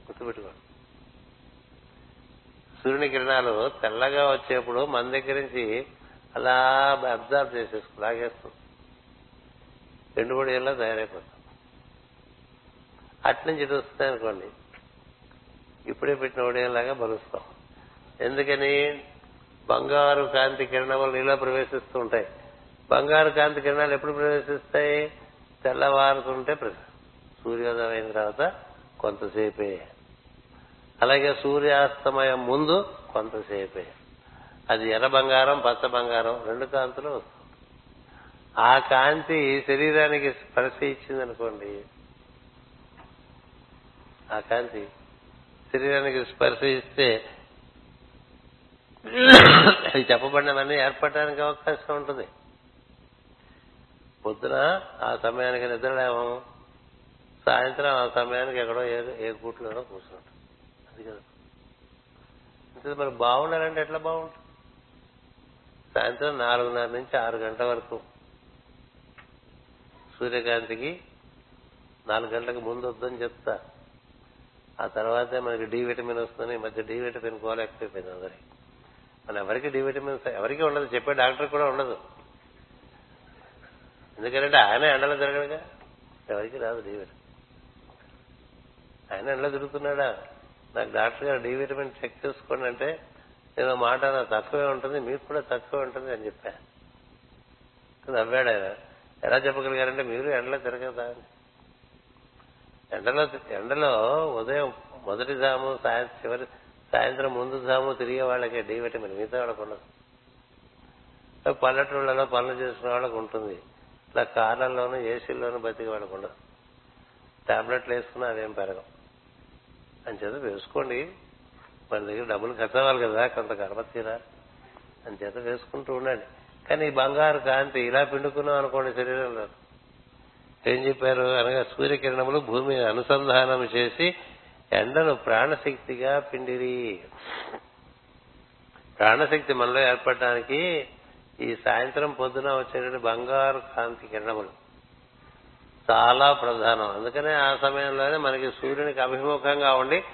Speaker 1: గుర్తుపెట్టుకోండి. సూర్యుని కిరణాలు తెల్లగా వచ్చేప్పుడు మన దగ్గర నుంచి అలా అబ్జర్వ్ చేసేసుకు లాగేస్తుంది ఎండుబడి ఎలా తయారైపోతాం. అట్నుంచి ఇటు వస్తాయి అనుకోండి ఇప్పుడే పెట్టిన ఒడియంలాగా బలుస్తాం. ఎందుకని? బంగారు కాంతి కిరణములు నీలో ప్రవేశిస్తూ ఉంటాయి. బంగారు కాంతి కిరణాలు ఎప్పుడు ప్రవేశిస్తాయి? తెల్లవారుతుంటే సూర్యోదయం అయిన తర్వాత కొంతసేపే. అలాగే సూర్యాస్తమయం ముందు కొంతసేపే. అది ఎర్ర బంగారం పచ్చ బంగారం రెండు కాంతులు వస్తుంది ఆ కాంతి శరీరానికి స్పర్శ ఇచ్చింది అనుకోండి ఆ కాంతి శరీరానికి స్పర్శ ఇస్తే చెప్పబడినవన్నీ ఏర్పడడానికి అవకాశం ఉంటుంది. పొద్దున ఆ సమయానికి నిద్రలేము. సాయంత్రం ఆ సమయానికి ఎక్కడో ఏ ఏ కూట్లోనో కూర్చుంటాం. అది కదా. అంటే మరి బాగుండాలంటే ఎట్లా బాగుంటుంది? సాయంత్రం నాలుగున్నర నుంచి ఆరు గంటల వరకు సూర్యకాంతికి నాలుగు గంటలకు ముందు వద్దని చెప్తా. ఆ తర్వాతే మనకి డి విటమిన్ వస్తుంది. ఈ మధ్య డి విటమిన్ కోల ఎక్కువైపోయింది అందరికి. మన ఎవరికి డి విటమిన్ ఎవరికి ఉండదు. చెప్పే డాక్టర్ కూడా ఉండదు. ఎందుకంటే ఆయన ఎండలో తిరగడుగా? ఎవరికి రాదు డి విటమిన్ ఆయన ఎండలో తిరుగుతున్నాడా? నాకు డాక్టర్ గారు డి విటమిన్ చెక్ చేసుకోండి అంటే నేను మాట నా తక్కువే ఉంటుంది మీకు కూడా తక్కువే ఉంటుంది అని చెప్పా. నవ్వాడు ఆయన. ఎలా చెప్పగలిగారంటే మీరు ఎండలో తిరగదా ఎండలో ఎండలో ఉదయం మొదటి జాము సాయంత్రం చివరి సాయంత్రం ముందు జాము తిరిగే వాళ్ళకి డి విటమిన్ మిగతా వాళ్ళకు ఉండదు. పల్లెటూళ్ళలో పనులు చేసుకునే వాళ్ళకు ఉంటుంది. ఇట్లా కార్లలోనూ ఏసీల్లోనూ బతికి వాళ్ళకు ఉండదు. టాబ్లెట్లు వేసుకున్నా అదేం పెరగం. అని చేత వేసుకోండి. మన దగ్గర డబ్బులు ఖర్చవ్వాలి కదా కొంత గర్భ తీరా అని చేత వేసుకుంటూ ఉండండి. కానీ ఈ బంగారు కాంతి ఇలా పిండుకున్నాం అనుకోండి శరీరంలో ఏం చెప్పారు? అనగా సూర్యకిరణములు భూమిని అనుసంధానం చేసి ఎండను ప్రాణశక్తిగా పిండిరి. ప్రాణశక్తి మనలో ఏర్పడడానికి ఈ సాయంత్రం పొద్దున వచ్చేటువంటి బంగారు కాంతి కిరణములు చాలా ప్రధానం. అందుకనే ఆ సమయంలోనే మనకి సూర్యునికి అభిముఖంగా ఉండి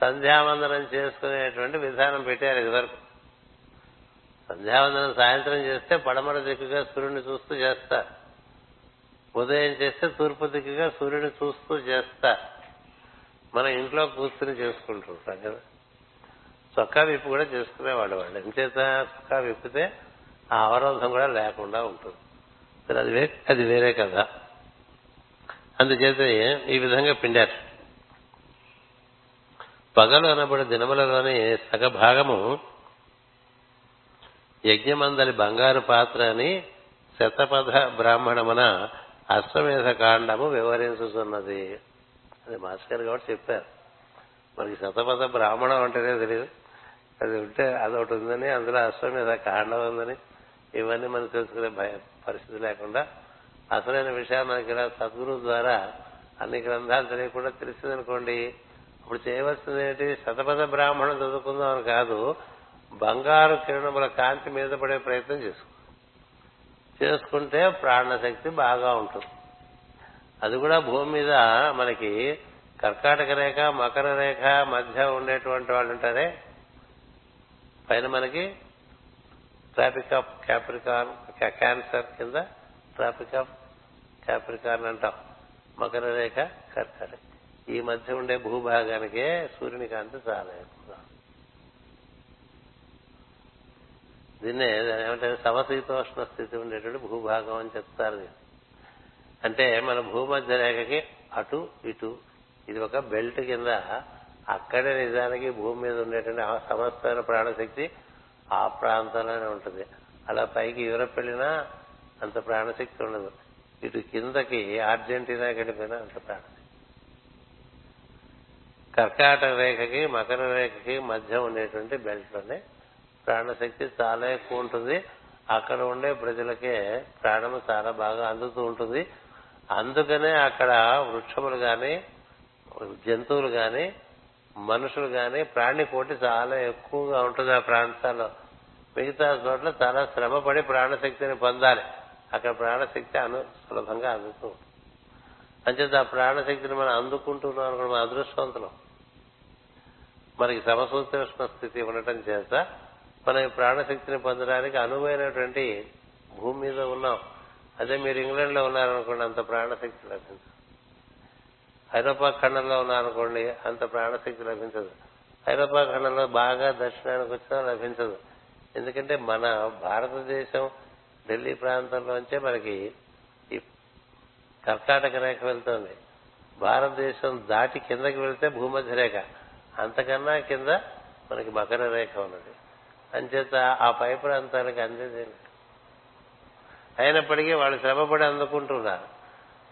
Speaker 1: సంధ్యావందనం చేసుకునేటువంటి విధానం పెట్టారు ఇదివరకు. సంధ్యావందనం సాయంత్రం చేస్తే పడమర దిక్కుగా సూర్యుని చూస్తూ చేస్తా. ఉదయం చేస్తే తూర్పు దిక్కుగా సూర్యుని చూస్తూ చేస్తా. మన ఇంట్లో కూర్చుని చేసుకుంటుంటాం కదా. చొక్కా విప్పు కూడా చేసుకునేవాడు వాళ్ళు. ఎంచేత చొక్కా విప్పితే ఆ అవరోధం కూడా లేకుండా ఉంటుంది. అది వేరే అది వేరే కదా అందుచేత ఈ విధంగా పిండారు. పగలు అనబడి దినములలోని సగభాగము యజ్ఞమందలి బంగారు పాత్ర అని శతపథ బ్రాహ్మణమున అశ్వమేధ కాండము వివరించుతున్నది. అది మాస్టర్ కాబట్టి చెప్పారు. మనకి శతపథ బ్రాహ్మణం అంటేనే తెలియదు అది ఉంటే అదొకటి ఉందని అందులో అశ్వమేధ కాండం ఉందని. ఇవన్నీ మనం తెలుసుకునే భయ పరిస్థితి లేకుండా అసలైన విషయాలు మనకి ఇలా సద్గురు ద్వారా అన్ని గ్రంథాలు తెలియకుండా తెలిసిందనుకోండి ఇప్పుడు చేయవలసింది ఏంటి శతపథ బ్రాహ్మణం చదువుకుందాం అని కాదు బంగారు కిరణముల కాంతి మీద పడే ప్రయత్నం చేసుకో. చేసుకుంటే ప్రాణశక్తి బాగా ఉంటుంది. అది కూడా భూమి మీద మనకి కర్కాటక రేఖ మకర రేఖ మధ్య ఉండేటువంటి వాళ్ళు ఉంటారే? పైన మనకి ట్రాఫిక్ ఆఫ్ క్యాప్రికాన్ క్యాన్సర్ కింద ట్రాఫిక్ ఆఫ్ క్యాప్రికాన్ అంటాం. మకర రేఖ కర్కాటక ఈ మధ్య ఉండే భూభాగానికే సూర్యుని కాంతి చాలా ఎక్కువ దీన్నే ఏమంటే సమశీతోష్ణ స్థితి ఉండేటువంటి భూభాగం అని చెప్తారు అంటే మన భూమధ్య రేఖకి అటు ఇటు. ఇది ఒక బెల్ట్ కింద అక్కడే నిజానికి భూమి మీద ఉండేటువంటి సమస్తమైన ప్రాణశక్తి ఆ ప్రాంతంలోనే ఉంటుంది. అలా పైకి యూరప్ వెళ్ళినా అంత ప్రాణశక్తి ఉండదు. ఇటు కిందకి అర్జెంటీనాకి వెళ్ళిపోయినా అంత ప్రాణశక్తి. కర్కాటక రేఖకి మకర రేఖకి మధ్య ఉండేటువంటి బెల్ట్లోనే ప్రాణశక్తి చాలా ఎక్కువ ఉంటుంది. అక్కడ ఉండే ప్రజలకే ప్రాణము చాలా బాగా అందుతూ ఉంటుంది. అందుకనే అక్కడ వృక్షములు కానీ జంతువులు కానీ మనుషులు కానీ ప్రాణి కోటి చాలా ఎక్కువగా ఉంటుంది ఆ ప్రాంతాల్లో. మిగతా చోట్ల చాలా శ్రమపడి ప్రాణశక్తిని పొందాలి. అక్కడ ప్రాణశక్తి అను సులభంగా అందుతూ అంచేత ఆ ప్రాణశక్తిని మనం అందుకుంటున్నాం అనుకోవడం మన అదృష్టవంతులం. మనకి సమసూత్రష్ణ స్థితి ఉండటం చేత మనం ఈ ప్రాణశక్తిని పొందడానికి అనువైనటువంటి భూమి మీద ఉన్నాం. అదే మీరు ఇంగ్లాండ్లో ఉన్నారనుకోండి అంత ప్రాణశక్తి లభించదు. ఐరోపా ఖండంలో ఉన్నారనుకోండి అంత ప్రాణశక్తి లభించదు. ఐరోపా ఖండంలో బాగా దర్శనానికి వచ్చినా లభించదు. ఎందుకంటే మన భారతదేశం ఢిల్లీ ప్రాంతంలోంచే మనకి ఈ కర్ణాటక రేఖ వెళ్తుంది. భారతదేశం దాటి కిందకి వెళ్తే భూమధ్య రేఖ. అంతకన్నా కింద మనకి మకర రేఖ ఉన్నది. అంచేత ఆ పై ప్రాంతానికి అందేది అయినప్పటికీ వాళ్ళు శ్రమపడి అందుకుంటున్నారు.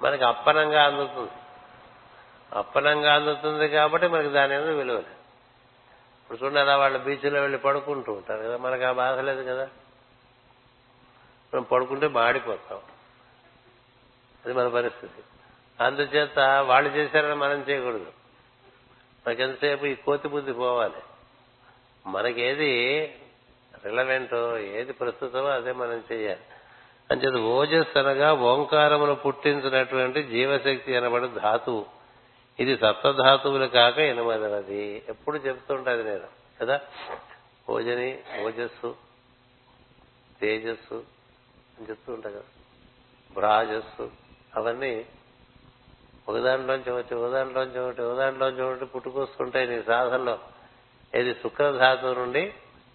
Speaker 1: మనకి అప్పనంగా అందుతుంది. అప్పనంగా అందుతుంది కాబట్టి మనకి దాని మీద విలువ ఇప్పుడు చూడండి అలా వాళ్ళు బీచ్లో వెళ్ళి పడుకుంటూ ఉంటారు కదా మనకు ఆ బాధ లేదు కదా. మనం పడుకుంటే మాడిపోతాం. అది మన పరిస్థితి. అందుచేత వాళ్ళు చేశారని మనం చేయకూడదు. మనకెంతసేపు ఈ కోతి బుద్ధి పోవాలి? మనకేది రిలవెంటో ఏది ప్రస్తుతమో అదే మనం చేయాలి. అంచేత ఓజస్ అనగా ఓంకారమును పుట్టించినటువంటి జీవశక్తి అనబడి ధాతువు. ఇది సప్తధాతువులు కాక ఎనిమిదవది ఎప్పుడు చెప్తుంటది నేను కదా? ఓజని ఓజస్సు తేజస్సు అని చెప్తూ ఉంటా కదా. భ్రాజస్సు అవన్నీ ఒకదాంట్లోంచి ఒకటి ఒకదాంట్లోంచి ఒకటి ఒకదాంట్లోంచి ఒకటి పుట్టుకొస్తుంటాయి నీ సాధనలో. ఇది శుక్రధాతువు నుండి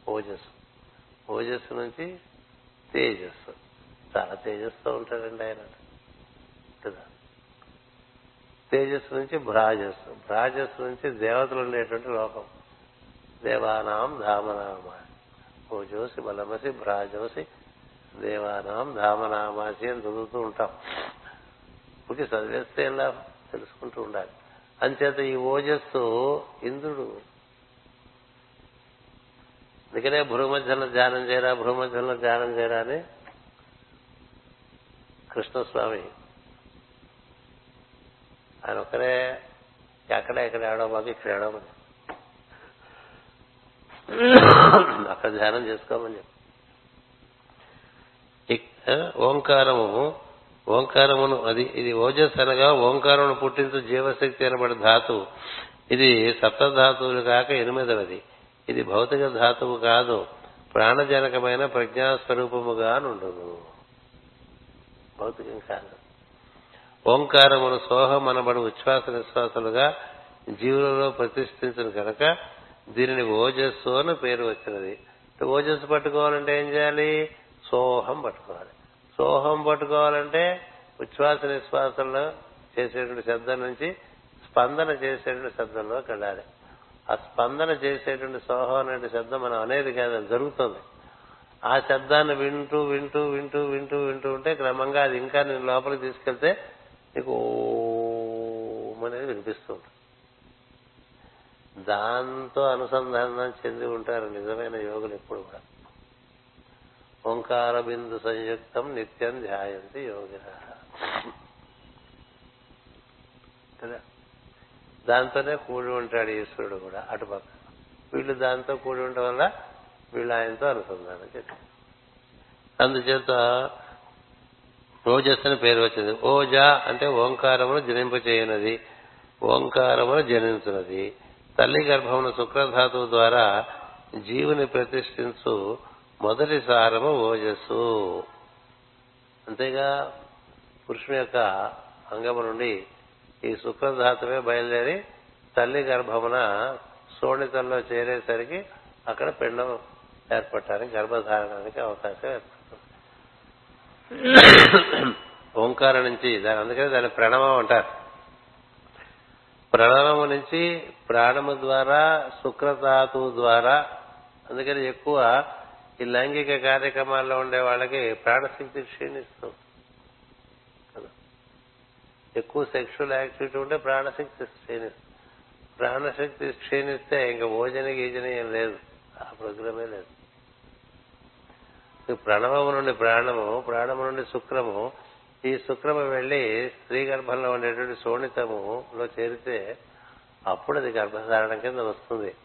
Speaker 1: ఓజస్సు ఓజస్సు నుంచి తేజస్సు. చాలా తేజస్తో ఉంటాడండి ఆయన. కదా? తేజస్సు నుంచి భ్రాజస్సు. భ్రాజస్సు నుంచి దేవతలు ఉండేటువంటి లోకం. దేవానాం ధామనామ ఓజోసి బలమసి భ్రాజోసి దేవానాం ధామనామాసి అని చదువుతూ ఉంటాం. పుట్టి చదివేస్తే ఎలా తెలుసుకుంటూ ఉండాలి. అంచేత ఈ ఓజస్సు ఇంద్రుడు. అందుకనే భూమధ్యంలో ధ్యానం చేయరా భూమధ్యంలో ధ్యానం చేయరా అని కృష్ణస్వామి ఆయన ఒక్కరే ఎక్కడ ఎక్కడ బాబు ఇక్కడ ఏడవమని అక్కడ ధ్యానం చేసుకోమని చెప్పి. ఓంకారము ఓంకారమును అది ఇది ఓజస్ అనగా ఓంకారమును పుట్టించు జీవశక్తి అనబడి ధాతువు. ఇది సప్తధాతువులు కాక ఎనిమిదవది. ఇది భౌతిక ధాతువు కాదు ప్రాణజనకమైన ప్రజ్ఞాస్వరూపముగా నుండును భౌతికం కాదు. ఓంకారమును సోహం అనబడి ఉచ్ఛ్వాస నిశ్వాసలుగా జీవులలో ప్రతిష్ఠించిన కనుక దీనిని ఓజస్సు అని పేరు వచ్చినది. ఓజస్సు పట్టుకోవాలంటే ఏం చేయాలి? సోహం పట్టుకోవాలి. సోహం పట్టుకోవాలంటే ఉచ్ఛ్వాస నిశ్వాసంలో చేసేటువంటి శబ్దం నుంచి స్పందన చేసేటువంటి శబ్దంలోకి వెళ్ళాలి. ఆ స్పందన చేసేటువంటి సోహం అనే శబ్దం మనం అనేది కాదు జరుగుతుంది. ఆ శబ్దాన్ని వింటూ వింటూ వింటూ వింటూ వింటూ ఉంటే క్రమంగా అది ఇంకా నేను లోపలికి తీసుకెళ్తే నీకు ఓం అనేది వినిపిస్తూ ఉంటుంది దాంతో అనుసంధానం చెంది ఉంటారు నిజమైన యోగులు ఎప్పుడు కూడా. ఓంకార బిందు సంయుక్తం నిత్యం ధ్యాయంతి యోగి కదా? దాంతోనే కూడి ఉంటాడు ఈశ్వరుడు కూడా అటుపక్క వీళ్ళు దాంతో కూడి ఉండటం వల్ల వీళ్ళు ఆయనతో అనుసంధానం చేస్తారు. అందుచేత ఓజస్ అని పేరు వచ్చింది. ఓజా అంటే ఓంకారమును జనింపచేయనది. ఓంకారమును జనించున్నది తల్లి గర్భమున శుక్రధాతువు ద్వారా జీవుని ప్రతిష్ఠించు మొదటి సారము ఓజస్సు. అంతేగా పురుషుని యొక్క అంగము నుండి ఈ శుక్రధాతువే బయలుదేరి తల్లి గర్భమున శోణితంలో చేరేసరికి అక్కడ పిండం ఏర్పడటానికి గర్భధారణానికి అవకాశం ఏర్పడుతుంది. ఓంకారం నుంచి దాని అందుకని దాని ప్రణవం అంటారు. ప్రణవము నుంచి ప్రాణము ద్వారా శుక్రధాతువు ద్వారా అందుకని ఎక్కువ ఈ లైంగిక కార్యక్రమాల్లో ఉండే వాళ్ళకి ప్రాణశక్తి క్షీణిస్తుంది ఎక్కువ సెక్షువల్ యాక్టివిటీ ఉంటే ప్రాణశక్తి క్షీణిస్తుంది ప్రాణశక్తి క్షీణిస్తే ఇంకా భోజన గీజన ఏం లేదు. ఆ ప్రోగ్రామే లేదు. ప్రణవము నుండి ప్రాణము ప్రాణము నుండి శుక్రము ఈ శుక్రము వెళ్ళి స్త్రీ గర్భంలో ఉండేటువంటి శోణితములో చేరితే అప్పుడు అది గర్భధారణ కింద వస్తుంది.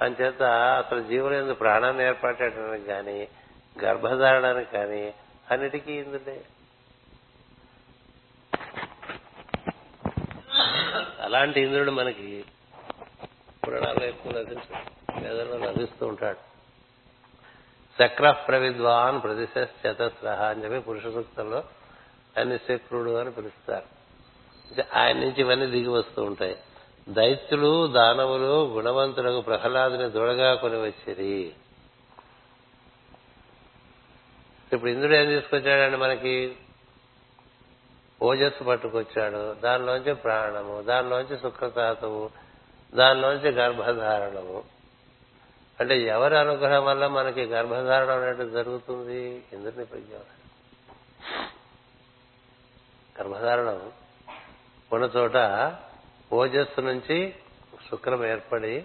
Speaker 1: అంచేత అసలు జీవులు ఎందుకు ప్రాణాన్ని ఏర్పడటానికి కానీ గర్భధారణానికి కానీ అన్నిటికీ ఇందులే అలాంటి ఇంద్రుడు మనకి పురాణాల్లో ఎక్కువ లభించు వేదంలో లభిస్తూ ఉంటాడు. చక్ర ప్రవిద్వాన్ ప్రతిశతస్ర అని చెప్పి పురుష సూక్తంలో ఆయన శక్రుడు అని పిలుస్తారు. ఆయన నుంచి ఇవన్నీ దిగి వస్తూ ఉంటాయి. దైత్యులు దానవులు గుణవంతులకు ప్రహ్లాదుని దృఢగా కొని వచ్చిరి. ఇప్పుడు ఇంద్రుడు ఏం తీసుకొచ్చాడండి మనకి? ఓజస్సు పట్టుకొచ్చాడు. దానిలోంచి ప్రాణము దానిలోంచి శుక్రతాతువు దానిలోంచి గర్భధారణము. అంటే ఎవరి అనుగ్రహం వల్ల మనకి గర్భధారణ అనేది జరుగుతుంది? ఇంద్రుని ప్రజ్ఞ గర్భధారణం ఉన్న చోట ఓజస్సు నుంచి శుక్రం ఏర్పడి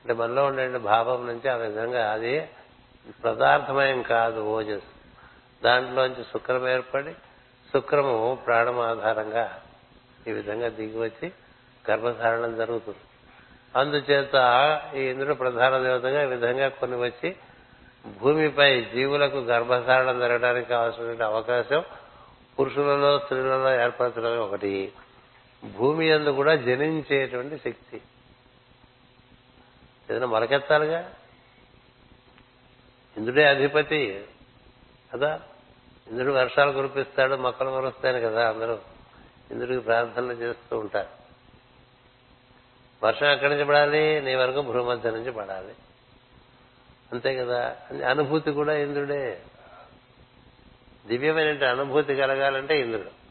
Speaker 1: అంటే మనలో ఉండే భావం నుంచి ఆ విధంగా అది పదార్థమయం కాదు ఓజస్సు. దాంట్లోంచి శుక్రం ఏర్పడి శుక్రము ప్రాణం ఆధారంగా ఈ విధంగా దిగి వచ్చి గర్భధారణం జరుగుతుంది. అందుచేత ఈ ఇంద్రుడు ప్రధాన దేవతగా ఈ విధంగా కొన్ని వచ్చి భూమిపై జీవులకు గర్భధారణం జరగడానికి కావాల్సిన అవకాశం పురుషులలో స్త్రీలలో ఏర్పరచడం ఒకటి. భూమి అందు కూడా జనించేటువంటి శక్తి. ఏదైనా మొలకెత్తాలిగా? ఇంద్రుడే అధిపతి కదా. ఇంద్రుడు వర్షాలు కురిపిస్తాడు మొక్కలు మరుస్తాయని కదా అందరూ. ఇంద్రుడికి ప్రార్థనలు చేస్తూ ఉంటారు. వర్షం ఎక్కడి నుంచి పడాలి? నీ వరకు భూమధ్య నుంచి పడాలి. అంతే కదా? అనుభూతి కూడా ఇంద్రుడే. దివ్యమైన అనుభూతి కలగాలంటే ఇంద్రుడు.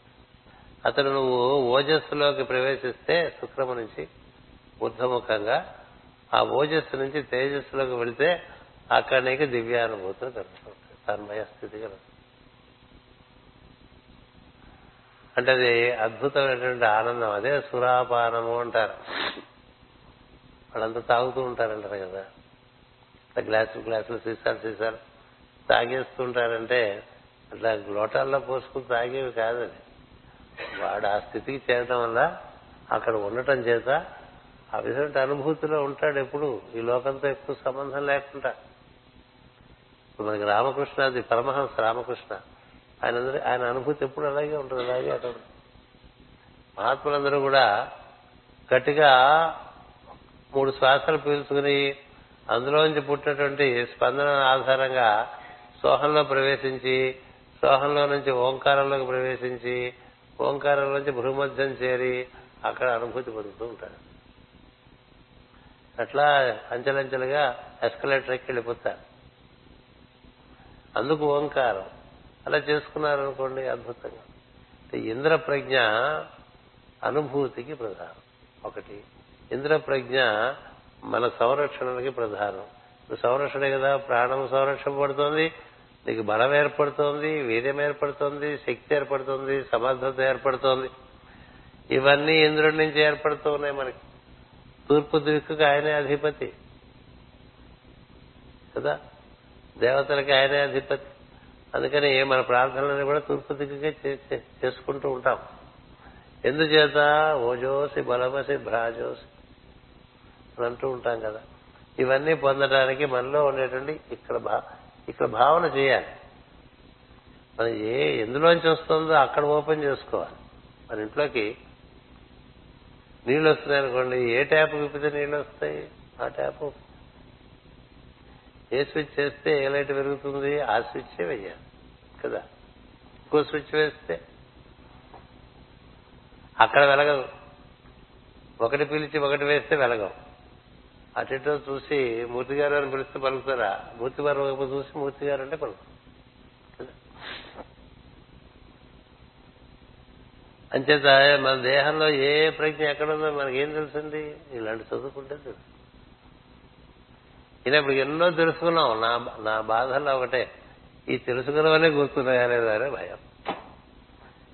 Speaker 1: అతను నువ్వు ఓజస్సులోకి ప్రవేశిస్తే శుక్రము నుంచి ఊర్ధముఖంగా ఆ ఓజస్సు నుంచి తేజస్సులోకి వెళితే అక్కడ నీకు దివ్యానుభూతులు కలుగుతుంటాయి తన్మయ స్థితి కలుగుతుంది అంటే అది అద్భుతమైనటువంటి ఆనందం. అదే సురాపానము అంటారు. వాళ్ళంతా తాగుతూ ఉంటారంటారు కదా. గ్లాసులు గ్లాసులు సీసాలు సీసాలు తాగేస్తూ ఉంటారంటే అట్లా లోటాల్లో పోసుకుని తాగేవి కాదని వాడు ఆ స్థితికి చేరడం వల్ల అక్కడ ఉండటం చేత ఆ విధమైన అనుభూతిలో ఉంటాడు ఎప్పుడు. ఈ లోకంతో ఎక్కువ సంబంధం లేకుండా. ఇప్పుడు మనకి రామకృష్ణ అది పరమహంస రామకృష్ణ. ఆయన ఆయన అనుభూతి ఎప్పుడు అలాగే ఉంటుంది అలాగే అక్కడ మహాత్ములందరూ కూడా గట్టిగా మూడు శ్వాసలు పీల్చుకుని అందులోంచి పుట్టినటువంటి స్పందన ఆధారంగా సోహంలో ప్రవేశించి సోహంలో నుంచి ఓంకారంలోకి ప్రవేశించి ఓంకారంలోంచి భూమధ్యం చేరి అక్కడ అనుభూతి పొందుతూ ఉంటాడు అట్లా అంచెలంచెలుగా ఎస్కలేటర్ ఎక్కి వెళ్ళిపోతారు. అందుకు ఓంకారం. అలా చేసుకున్నారనుకోండి అద్భుతంగా. ఇంద్ర ప్రజ్ఞ అనుభూతికి ప్రధానం. ఒకటి ఇంద్ర ప్రజ్ఞ మన సంరక్షణకి ప్రధానం. ఇప్పుడు సంరక్షణే కదా ప్రాణం సంరక్షింపబడుతోంది నీకు బలం ఏర్పడుతోంది వీర్యం ఏర్పడుతోంది శక్తి ఏర్పడుతోంది సమర్థత ఏర్పడుతోంది. ఇవన్నీ ఇంద్రుడి నుంచి ఏర్పడుతూ ఉన్నాయి మనకి. తూర్పు దిక్కుకు ఆయనే అధిపతి. కదా? దేవతలకి ఆయనే అధిపతి. అందుకని మన ప్రార్థనలను కూడా తూర్పు దిక్కుకే చేసుకుంటూ ఉంటాం. ఎందుచేత? ఓజోసి బలమసి భ్రాజోసి. అంటూ ఉంటాం కదా. ఇవన్నీ పొందడానికి మనలో ఉండేటువంటి ఇక్కడ ఇక్కడ భావన చేయాలి. మనం ఏ ఎందులోంచి వస్తుందో అక్కడ ఓపెన్ చేసుకోవాలి. మన ఇంట్లోకి నీళ్ళు వస్తున్నాయి అనుకోండి ఏ ట్యాప్ విప్పితే నీళ్ళు వస్తాయి? ఆ ట్యాప్ ఏ స్విచ్ చేస్తే ఏ లైట్ పెరుగుతుంది ఆ స్విచ్ వెయ్యాలి కదా? ఇంకో స్విచ్ వేస్తే అక్కడ వెలగదు. ఒకటి పిలిచి ఒకటి వేస్తే వెలగవు. అటు ఇటు చూసి మూర్తి గారు అని పిలిస్తే పలుకుతారా? మూర్తి గారు వైపు చూసి మూర్తి గారు అంటే పలుకుతారు. అంచేత మన దేహంలో ఏ ప్రజ్ఞ ఎక్కడుందో మనకేం తెలుసండి? ఇలాంటి చదువుకుంటే తెలుసు. ఇలా ఇప్పుడు ఎన్నో తెలుసుకున్నాం. నా నా బాధల్లో ఒకటే. ఈ తెలుసుకున్నవనే గుర్తున్నాయా లేదా భయం.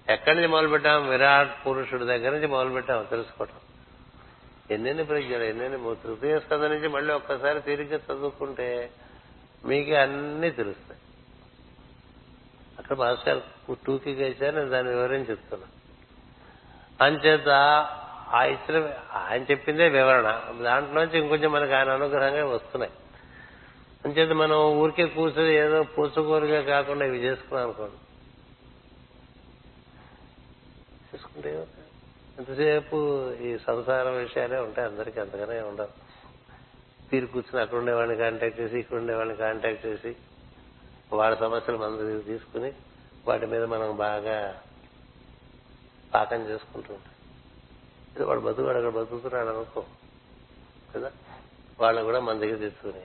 Speaker 1: ఎక్కడి నుంచి మొదలుపెట్టాం? విరాట్ పురుషుడి దగ్గర నుంచి మొదలుపెట్టాం తెలుసుకోవటం. ఎన్నెన్ని ప్రజ్ఞలు ఎన్నెన్ని తృతీయ స్కంద నుంచి మళ్ళీ ఒక్కసారి తిరిగి చదువుకుంటే మీకే అన్నీ తెలుస్తాయి. అక్కడ మాస్టర్ టూకి ఇచ్చారు నేను దాని వివరించి చెప్తున్నా. అంచేత ఆ ఇచ్చిన ఆయన చెప్పిందే వివరణ. దాంట్లోంచి ఇంకొంచెం మనకి ఆయన అనుగ్రహంగా వస్తున్నాయి. అంచేత మనం ఊరికే కూర్చొని ఏదో పూసుకోరుగా కాకుండా ఇవి చేసుకున్నాం అనుకోండి. చేసుకుంటే ఎంతసేపు ఈ సంసార విషయాలే ఉంటాయి అందరికీ అంతగానే ఉండవు. తీరు కూర్చుని అక్కడ ఉండేవాడిని కాంటాక్ట్ చేసి ఇక్కడ ఉండేవాడిని కాంటాక్ట్ చేసి వాళ్ళ సమస్యలు మన దగ్గర తీసుకుని వాటి మీద మనం బాగా పాకం చేసుకుంటూ ఉంటాం. ఇది వాడు బతుకుడు అక్కడ బతుకుతున్నాడు అనుకో కదా? వాళ్ళని కూడా మన దగ్గర తెచ్చుకుని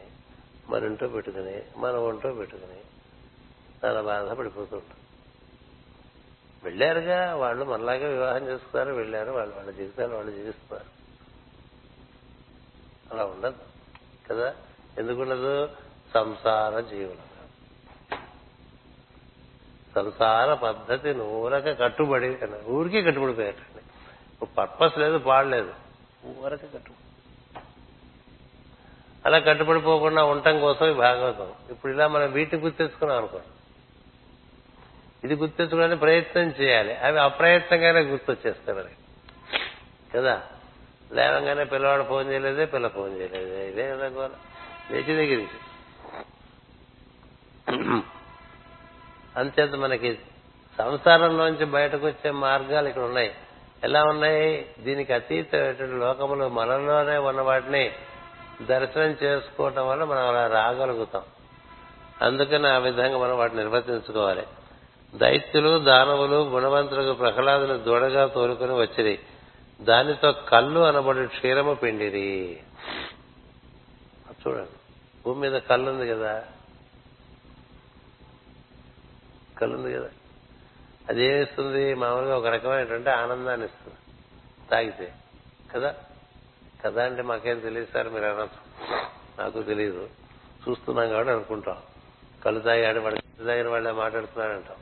Speaker 1: మన ఇంట్లో పెట్టుకుని మన ఒంట్లో పెట్టుకుని చాలా బాధపడిపోతుంటాం వెళ్ళారుగా వాళ్ళు మనలాగే వివాహం చేసుకున్నారు వెళ్ళారు వాళ్ళు వాళ్ళ జీవితాలు వాళ్ళు జీవిస్తున్నారు అలా ఉండదు కదా? ఎందుకుండదు సంసార జీవులు సంసార పద్ధతి ఊరక కట్టుబడి ఊరికే కట్టుబడిపోయాటండి పర్పస్ లేదు పాడలేదు ఊరక కట్టుబడి. అలా కట్టుబడిపోకుండా ఉండటం కోసం ఈ భాగవతం. ఇప్పుడు ఇలా మనం వీటిని గుర్తించుకున్నాం అనుకోండి. ఇది గుర్తించుకోవడానికి ప్రయత్నం చేయాలి. అవి అప్రయత్నంగానే గుర్తొచ్చేస్తాయి మనకి. కదా? లేవంగానే పిల్లవాడు ఫోన్ చేయలేదే పిల్ల ఫోన్ చేయలేదే. ఇదే కదా గోల. లేచి దగ్గర అంతేత మనకి సంసారంలోంచి బయటకు వచ్చే మార్గాలు ఇక్కడ ఉన్నాయి. ఎలా ఉన్నాయి? దీనికి అతీతమైనటువంటి లోకములు మనలోనే ఉన్న వాటిని దర్శనం చేసుకోవటం వల్ల మనం అలా రాగలుగుతాం. అందుకని ఆ విధంగా మనం వాటిని నిర్వర్తించుకోవాలి. దైత్యులు దానవులు గుణవంతులకు ప్రహ్లాదుని దూడగా తోలుకొని వచ్చిరి. దానితో కళ్ళు అనబడి క్షీరము పిండిరి. చూడండి. భూమి మీద కళ్ళు ఉంది కదా. కళ్ళు ఉంది కదా అదేమిస్తుంది మామూలుగా ఒక రకమైనటువంటి ఆనందాన్ని ఇస్తుంది. తాగితే. కదా? కదా అంటే మాకేం తెలియదు సార్ మీరు అనొచ్చు. నాకు తెలియదు చూస్తున్నాం కాబట్టి అనుకుంటాం. కళ్ళు తాగాడు వాడు తాగిన వాళ్ళే మాట్లాడుతున్నాడంటాం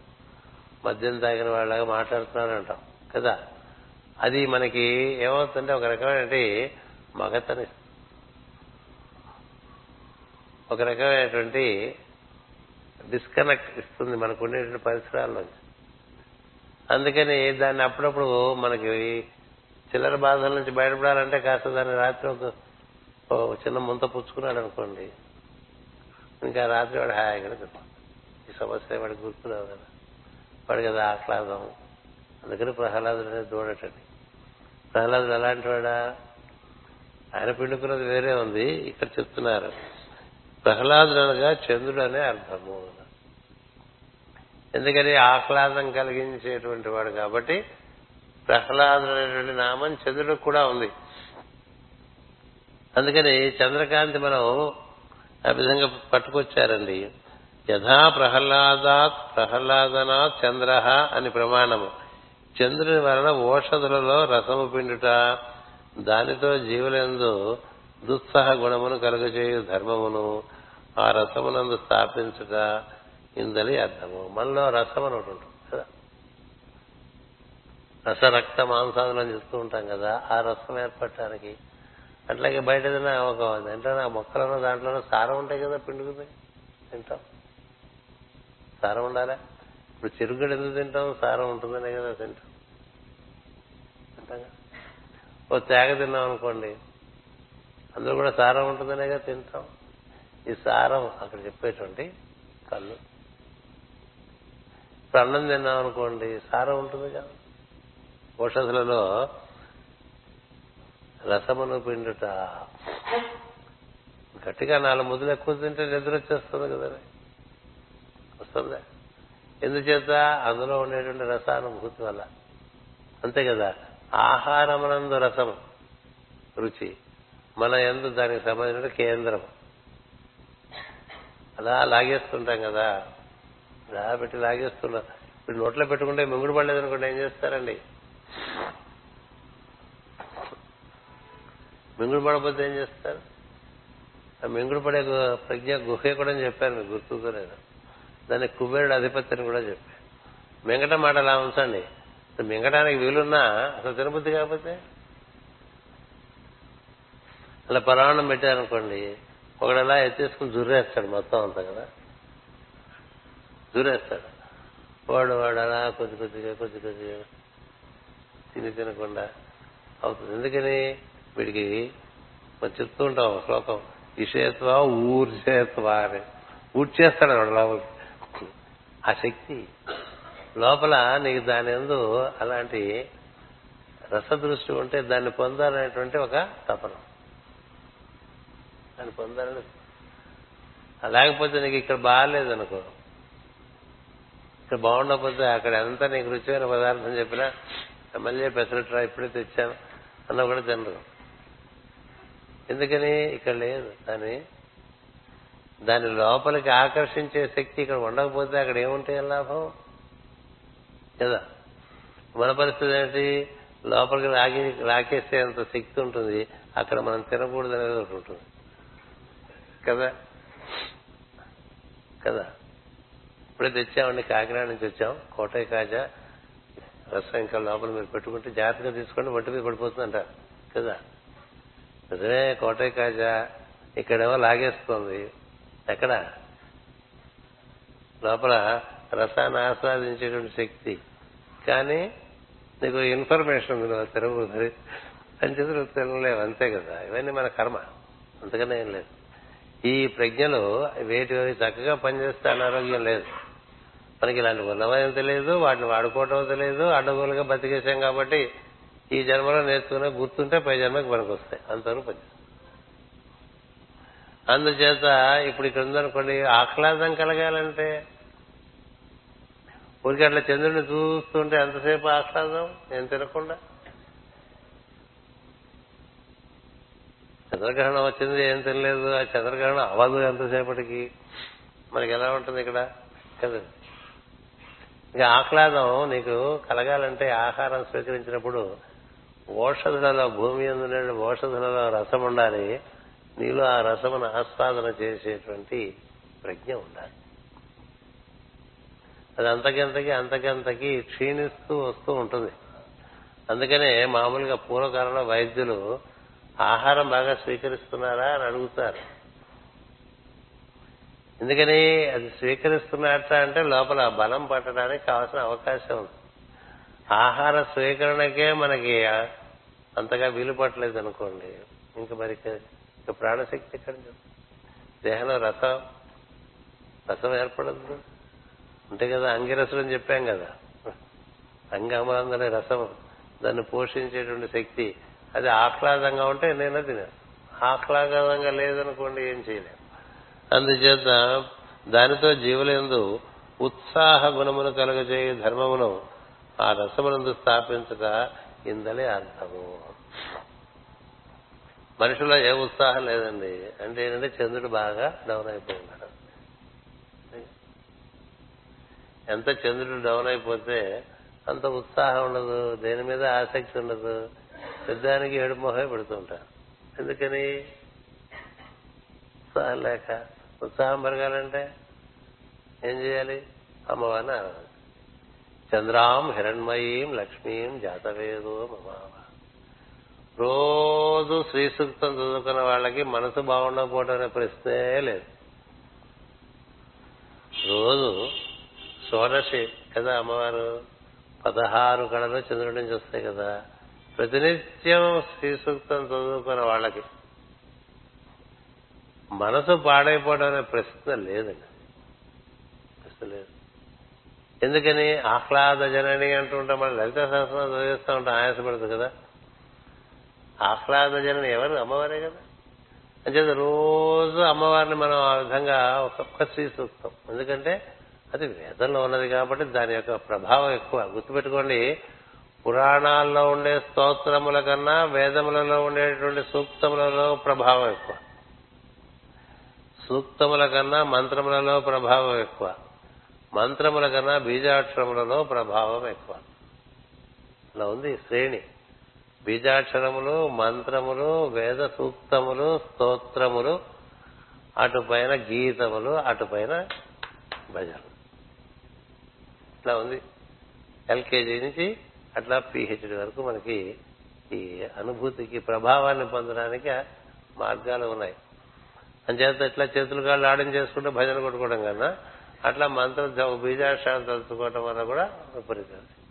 Speaker 1: మద్యం తాగిన వాళ్ళగా మాట్లాడుతున్నారంటాం కదా? అది మనకి ఏమవుతుందంటే ఒక రకమైనటువంటి మగతని. ఒక రకమైనటువంటి డిస్కనెక్ట్ ఇస్తుంది మనకు ఉండేటువంటి పరిసరాల్లో అందుకని దాన్ని అప్పుడప్పుడు మనకి చిల్లర బాధల నుంచి బయటపడాలంటే కాస్త దాన్ని రాత్రి ఒక చిన్న ముంత పుచ్చుకున్నాడు అనుకోండి. ఇంకా రాత్రి వాడు హాయిగా ఈ సమస్య వాడికి గుర్తురావు కదా. వాడు కదా ఆహ్లాదం. అందుకని ప్రహ్లాదుడు అనేది దూడటండి. ప్రహ్లాదుడు ఎలాంటి వాడా? ఆయన పిండుకున్నది వేరే ఉంది ఇక్కడ చెప్తున్నారు. ప్రహ్లాదుడు అనగా చంద్రుడు అనే అర్థము. ఎందుకని ఆహ్లాదం కలిగించేటువంటి వాడు కాబట్టి ప్రహ్లాదుడు అనేటువంటి నామం చంద్రుడికి కూడా ఉంది. అందుకని చంద్రకాంతి మనం ఆ విధంగా పట్టుకొచ్చారండి. యథా ప్రహ్లాదాత్ ప్రహ్లాదనాత్ చంద్ర అని ప్రమాణము. చంద్రుని వలన ఓషధులలో రసము పిండుట దానితో జీవులందు దుస్సహ గుణమును కలుగజేయు ధర్మమును ఆ రసమునందు స్థాపించుట ఇందని అర్థము. మనలో రసం అని ఒకటి ఉంటుంది కదా. రసరక్త మాంసాదులను చూస్తూ ఉంటాం కదా ఆ రసం ఏర్పడటానికి. అట్లాగే బయట ఏదైనా ఒక అంటే ఆ మొక్కలను దాంట్లోనే సారం ఉంటాయి కదా పిండుకుని తింటాం. సారం ఉండాలా? ఇప్పుడు చెరుగడ ఎందుకు తింటాం? సారం ఉంటుందనే కదా తింటాం. ఓ తేగ తిన్నాం అనుకోండి అందులో కూడా సారం ఉంటుందనే కదా తింటాం. ఈ సారం అక్కడ చెప్పేటువంటి కళ్ళు. ఇప్పుడు అన్నం తిన్నాం అనుకోండి సారం ఉంటుంది కదా. ఔషధులలో రసమును పిండుట గట్టిగా నాలుగు ముద్దులు ఎక్కువ తింటే నిద్ర వచ్చేస్తుంది కదా వస్తుంది. ఎందుచేత అందులో ఉండేటువంటి రసానుభూతి వల్ల. అంతే కదా? ఆహారమునందు రసం రుచి మన ఎందు దానికి సంబంధించిన కేంద్రం. అలా లాగేస్తుంటాం కదా? ఇలా పెట్టి లాగేస్తున్నాం. ఇప్పుడు నోట్లో పెట్టుకుంటే మింగుడు పడలేదు అనుకోండి ఏం చేస్తారండి? మింగుడు పడకపోతే ఏం చేస్తారు? ఆ మింగుడు పడే ప్రజ్ఞ గుహే కూడా చెప్పాను మీకు గుర్తుతో దాన్ని కుబేరుడు అధిపత్యం కూడా చెప్పాడు. మింగటం మాట అలా ఉంచండి. మింగటానికి వీలున్నా అసలు తినబుద్ధి కాకపోతే? అలా పరాణం పెట్టారనుకోండి ఒకడు అలా ఎత్తేసుకుని జుర్రేస్తాడు మొత్తం అంతా కదా. జుర్రేస్తాడు. వాడు వాడు అలా కొద్ది కొద్దిగా కొద్ది కొద్దిగా తిని తినకుండా అవుతుంది. ఎందుకని? వీడికి మనం చెప్తూ ఉంటాం శ్లోకం ఇషేత్వ ఊర్చేత్వ అని. ఊడ్చేస్తాడు వాడు లోపలికి. ఆ శక్తి. లోపల నీకు దాని ఎందు అలాంటి రసదృష్టి ఉంటే దాన్ని పొందాలనేటువంటి ఒక తపన. దాన్ని పొందాలని లేకపోతే నీకు ఇక్కడ బాగాలేదనుకో ఇక్కడ బాగుండకపోతే అక్కడ ఎంత నీకు రుచిమైన పదార్థం చెప్పినా మళ్ళీ పెసరట్రా ఇప్పుడే తెచ్చాను అన్న కూడా తినరు. ఎందుకని? ఇక్కడ లేదు. దాని దాని లోపలికి ఆకర్షించే శక్తి ఇక్కడ ఉండకపోతే అక్కడ ఏముంటాయి లాభం? కదా? మన పరిస్థితి ఏంటి? లోపలికి లాగి లాకేసేంత శక్తి ఉంటుంది. అక్కడ మనం తినకూడదు అనేది ఒకటి ఉంటుంది. కదా? కదా? ఇప్పుడే తెచ్చామండి కాకినాడ నుంచి వచ్చాం కోటయ్య కాజా రసం ఇంకా లోపల మీరు పెట్టుకుంటే జాగ్రత్తగా తీసుకోండి ఒంటి మీద పడిపోతుందంట. కదా? నిజమే కోటయ్య కాజా ఇక్కడేమో లాగేస్తుంది. ఎక్కడ లోపల రసాన్ని ఆస్వాదించేటువంటి శక్తి. కానీ నీకు ఇన్ఫర్మేషన్ ఉంది నువ్వు తినకూడదు అని నువ్వు తినలేవు అంతే కదా. ఇవన్నీ మన కర్మ. అంతకనే ఏం లేదు. ఈ ప్రజ్ఞలు వేటి చక్కగా పనిచేస్తే అనారోగ్యం లేదు. మనకి ఇలాంటి ఉన్నమయం తెలియదు వాటిని వాడుకోవటం తెలియదు అడ్డగోలుగా బతికేసాం కాబట్టి ఈ జన్మలో నేర్చుకునే గుర్తుంటే పై జన్మకి పనికి వస్తాయి అంతవరకు పని అందుచేత ఇప్పుడు ఇక్కడ ఉందనుకోండి ఆహ్లాదం కలగాలంటే. ఊరికి అట్లా చంద్రుడిని చూస్తుంటే ఎంతసేపు ఆహ్లాదం? నేను తినకుండా. చంద్రగ్రహణం వచ్చింది ఏం తినలేదు ఆ చంద్రగ్రహణం అవ్వదు ఎంతసేపటికి. మనకి ఎలా ఉంటుంది ఇక్కడ? కదా. ఇంకా ఆహ్లాదం నీకు కలగాలంటే ఆహారం స్వీకరించినప్పుడు ఓషధులలో భూమి అందులో ఓషధులలో రసం ఉండాలి. నీలో ఆ రసమును ఆస్వాదన చేసేటువంటి ప్రజ్ఞ ఉండాలి. అది అంతకంతకి అంతకంతకి క్షీణిస్తూ వస్తూ ఉంటుంది. అందుకనే మామూలుగా పూర్వకాలంలో వైద్యులు ఆహారం బాగా స్వీకరిస్తున్నారా అని అడుగుతారు. ఎందుకని అది స్వీకరిస్తున్నట్ట అంటే లోపల బలం పట్టడానికి కావాల్సిన అవకాశం ఉంది. ఆహార స్వీకరణకే మనకి అంతగా వీలు పట్టలేదు అనుకోండి ఇంకా మరి ఇంకా ప్రాణశక్తి ఎక్కడ దేహంలో రసం రసం ఏర్పడదు అంతే కదా అంగిరసులు అని చెప్పాం కదా. అంగమాంగనే రసం దాన్ని పోషించేటువంటి శక్తి. అది ఆహ్లాదంగా ఉంటే నేను తినే ఆహ్లాదంగా లేదనుకోండి ఏం చేయలేం. అందుచేత దానితో జీవులందు ఉత్సాహ గుణమును కలుగజేయ ధర్మమును ఆ రసమునందు స్థాపించక ఇందలే అర్థము. మనుషుల్లో ఏ ఉత్సాహం లేదండి. అంటే ఏంటంటే చంద్రుడు బాగా డౌన్ అయిపోయినాడు ఎంత చంద్రుడు డౌన్ అయిపోతే అంత ఉత్సాహం ఉండదు. దేని మీద ఆసక్తి ఉండదు. పెద్దానికి ఏడు మొహే పెడుతుంటారు ఎందుకని? ఉత్సాహం లేక. ఉత్సాహం పెరగాలంటే ఏం చేయాలి? అమ్మవారిని ఆరాధన చంద్రాం హిరణ్మయీం లక్ష్మీం జాతవేదో మమావ రోజు శ్రీ సూక్తం చదువుకున్న వాళ్ళకి మనసు బాగుండకపోవడం అనే ప్రశ్నే లేదు. రోజు షోడశి కదా అమ్మవారు? పదహారు కళలు చంద్రుడి నుంచి వస్తాయి కదా. ప్రతినిత్యం శ్రీ సూక్తం చదువుకున్న వాళ్ళకి మనసు పాడైపోవడం అనే ప్రశ్న లేదండి ప్రశ్న లేదు. ఎందుకని? ఆహ్లాద జనని ఉంటా మనం లలిత సహస్రం చదివిస్తూ ఉంటాం ఆయాసపడదు కదా. ఆహ్లాద ఎవరు? అమ్మవారే కదా. అంచేత రోజు అమ్మవారిని మనం ఆ విధంగా ఒక్కొక్క శ్రీ సూక్తం ఎందుకంటే అది వేదంలో ఉన్నది కాబట్టి దాని యొక్క ప్రభావం ఎక్కువ. గుర్తుపెట్టుకోండి పురాణాల్లో ఉండే స్తోత్రముల కన్నా వేదములలో ఉండేటువంటి సూక్తములలో ప్రభావం ఎక్కువ. సూక్తముల కన్నా మంత్రములలో ప్రభావం ఎక్కువ. మంత్రముల కన్నా బీజాక్షరములలో ప్రభావం ఎక్కువ. అలా ఉంది శ్రేణి. బీజాక్షరములు మంత్రములు వేద సూక్తములు స్తోత్రములు అటుపైన గీతములు అటుపైన భజనలు. ఇట్లా ఉంది. ఎల్కేజీ నుంచి అట్లా పిహెచ్డి వరకు మనకి ఈ అనుభూతికి ప్రభావాన్ని పొందడానికి మార్గాలు ఉన్నాయి. అంచేత ఇట్లా చేతులు కాళ్ళు ఆడం చేసుకుంటే భజన కొట్టుకోవడం కన్నా అట్లా మంత్రం బీజాక్షరాలు తలుచుకోవడం వల్ల కూడా విపరీతం.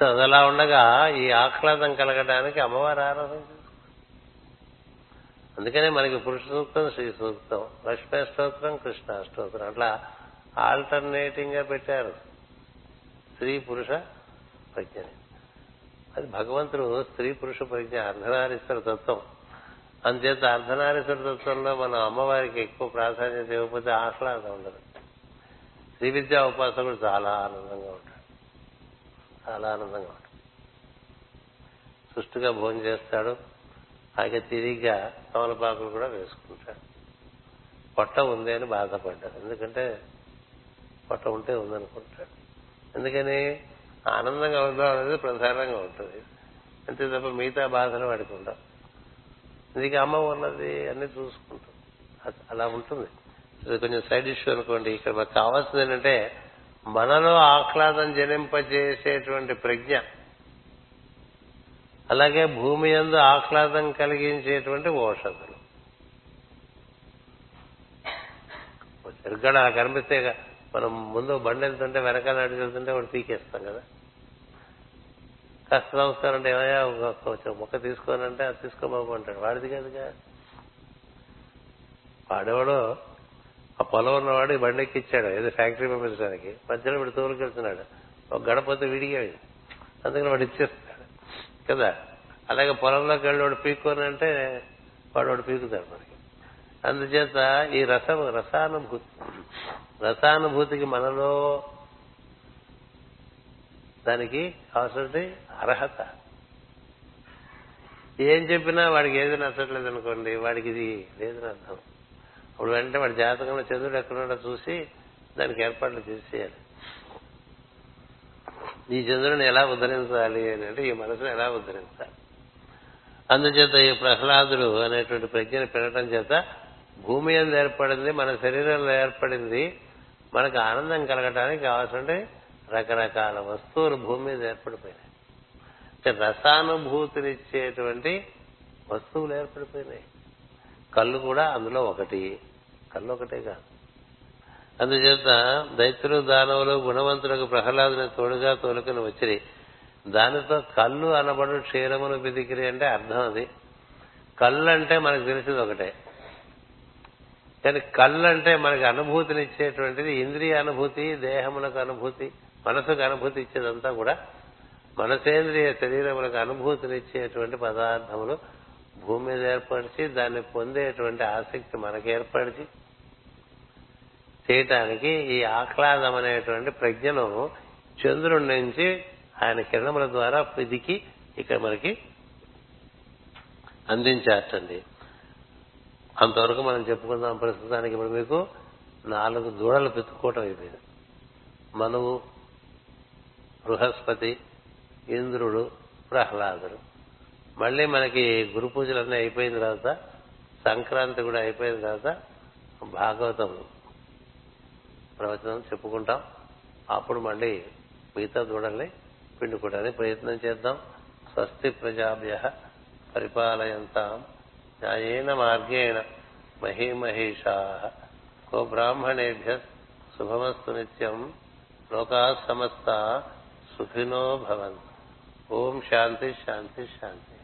Speaker 1: సో అదలా ఉండగా ఈ ఆహ్లాదం కలగడానికి అమ్మవారు ఆరాధన అందుకనే మనకి పురుష సూక్తం శ్రీ సూక్తం. లక్ష్మీ స్తోత్రం కృష్ణ స్తోత్రం. అట్లా ఆల్టర్నేటింగ్గా పెట్టారు. స్త్రీ పురుష ప్రజ్ఞని అది భగవంతుడు స్త్రీ పురుష ప్రజ్ఞ అర్ధనారీశ్వర తత్వం. అందుచేత అర్ధనారీశ్వర తత్వంలో మనం అమ్మవారికి ఎక్కువ ప్రాధాన్యత ఇవ్వకపోతే ఆహ్లాదం ఉండదు. శ్రీ విద్యా ఉపాసకుడు చాలా ఆనందంగా ఉంటాడు. చాలా ఆనందంగా ఉంటుంది. సుష్టుగా భోజనం చేస్తాడు. అలాగే తిరిగిగా తమలపాకులు కూడా వేసుకుంటాడు. పొట్ట ఉంది అని బాధపడ్డాడు. ఎందుకంటే పొట్ట ఉంటే ఉందనుకుంటాడు. ఎందుకని? ఆనందంగా ఉందాం అనేది ప్రధానంగా ఉంటుంది. అంతే తప్ప మిగతా బాధలు వాడికి ఉండవు. ఇది అమ్మ ఉన్నది అన్ని చూసుకుంటాం. అలా ఉంటుంది. కొంచెం సైడ్ ఇష్యూ అనుకోండి. ఇక్కడ మాకు కావాల్సింది ఏంటంటే మనలో ఆహ్లాదం జనింపజేసేటువంటి ప్రజ్ఞ. అలాగే భూమి యందు ఆహ్లాదం కలిగించేటువంటి ఓషధులు. సరిగ్గా కనిపిస్తే మనం ముందు బండి వెళ్తుంటే వెనకాల నడిచి వెళ్తుంటే వాడు పీకేస్తాం కదా. కాస్త నమస్కారం అంటే ఏమయ్యా కొంచెం మొక్క తీసుకోనంటే అది తీసుకోబాబు అంటాడు వాడిది కాదుగా. వాడేవాడు ఆ పొలం ఉన్నవాడు ఈ బండి ఎక్కిచ్చాడు. ఏదో ఫ్యాక్టరీ పంపించడానికి. మధ్యలో వీడు తోలుకెళ్తున్నాడు ఒక గడపోతే విడిగాడు. అందుకని వాడు ఇచ్చేస్తాడు కదా? అలాగే పొలంలోకి వెళ్ళి వాడు పీక్కోనంటే వాడు వాడు పీకుతాడు మనకి. అందుచేత ఈ రసం రసానుభూతి రసానుభూతికి మనలో దానికి అవసరం అర్హత. ఏం చెప్పినా వాడికి ఏది నచ్చట్లేదు అనుకోండి వాడికి ఇది లేదని అర్థం. అప్పుడు వెంటనే వాడి జాతకంలో చంద్రుడు ఎక్కడున్నాడో చూసి దానికి ఏర్పాట్లు చేసేయాలి. ఈ చంద్రుని ఎలా ఉద్ధరించాలి అని అంటే ఈ మనసును ఎలా ఉద్ధరించాలి? అందుచేత ఈ ప్రహ్లాదుడు అనేటువంటి ప్రజ్ఞను పెరగటం చేత భూమి అందు ఏర్పడింది మన శరీరంలో ఏర్పడింది మనకు ఆనందం కలగటానికి కావాల్సిన రకరకాల వస్తువులు భూమి మీద ఏర్పడిపోయినాయి. అంటే రసానుభూతినిచ్చేటువంటి వస్తువులు ఏర్పడిపోయినాయి. కళ్ళు కూడా అందులో ఒకటి. కళ్ళు ఒకటే కాదు అందుచేత దైత్యులు దానవులు గుణవంతులకు ప్రహ్లాదుని తోడుగా తోలుకుని వచ్చిరి. దానితో కళ్ళు అనబడు క్షీరమును బిదికిరి అంటే అర్థం అది. కళ్ళు అంటే మనకు తెలిసింది ఒకటే. కానీ కళ్ళు అంటే మనకి అనుభూతినిచ్చేటువంటిది ఇంద్రియ అనుభూతి దేహములకు అనుభూతి మనసుకు అనుభూతి ఇచ్చేదంతా కూడా మనసేంద్రియ శరీరములకు అనుభూతినిచ్చేటువంటి పదార్థములు భూమి మీద ఏర్పరిచి దాన్ని పొందేటువంటి ఆసక్తి మనకి ఏర్పరిచి చేయటానికి ఈ ఆహ్లాదం అనేటువంటి ప్రజ్ఞను చంద్రుడి నుంచి ఆయన కిరణముల ద్వారా పిదికి ఇక్కడ మనకి అందించాటండి అంతవరకు మనం చెప్పుకుందాం ప్రస్తుతానికి ఇప్పుడు మీకు నాలుగు దూడలు పెట్టుకోవటం అయిపోయింది. మనువు బృహస్పతి ఇంద్రుడు ప్రహ్లాదుడు. మళ్ళీ మనకి గురు పూజలన్నీ అయిపోయిన తర్వాత సంక్రాంతి కూడా అయిపోయిన తర్వాత భాగవతం ప్రవచనం చెప్పుకుంటాం. అప్పుడు మళ్ళీ మిగతా దూడల్ని పిండుకోవడానికి ప్రయత్నం చేద్దాం. స్వస్తి ప్రజాభ్య పరిపాలయంతాం. న్యాయేన మార్గేణ మహీమహేషా. కో బ్రాహ్మణేభ్య శుభమస్తు నిత్యం. లోకా సమస్త సుఖినో భవంతు. ఓం శాంతి శాంతి శాంతి.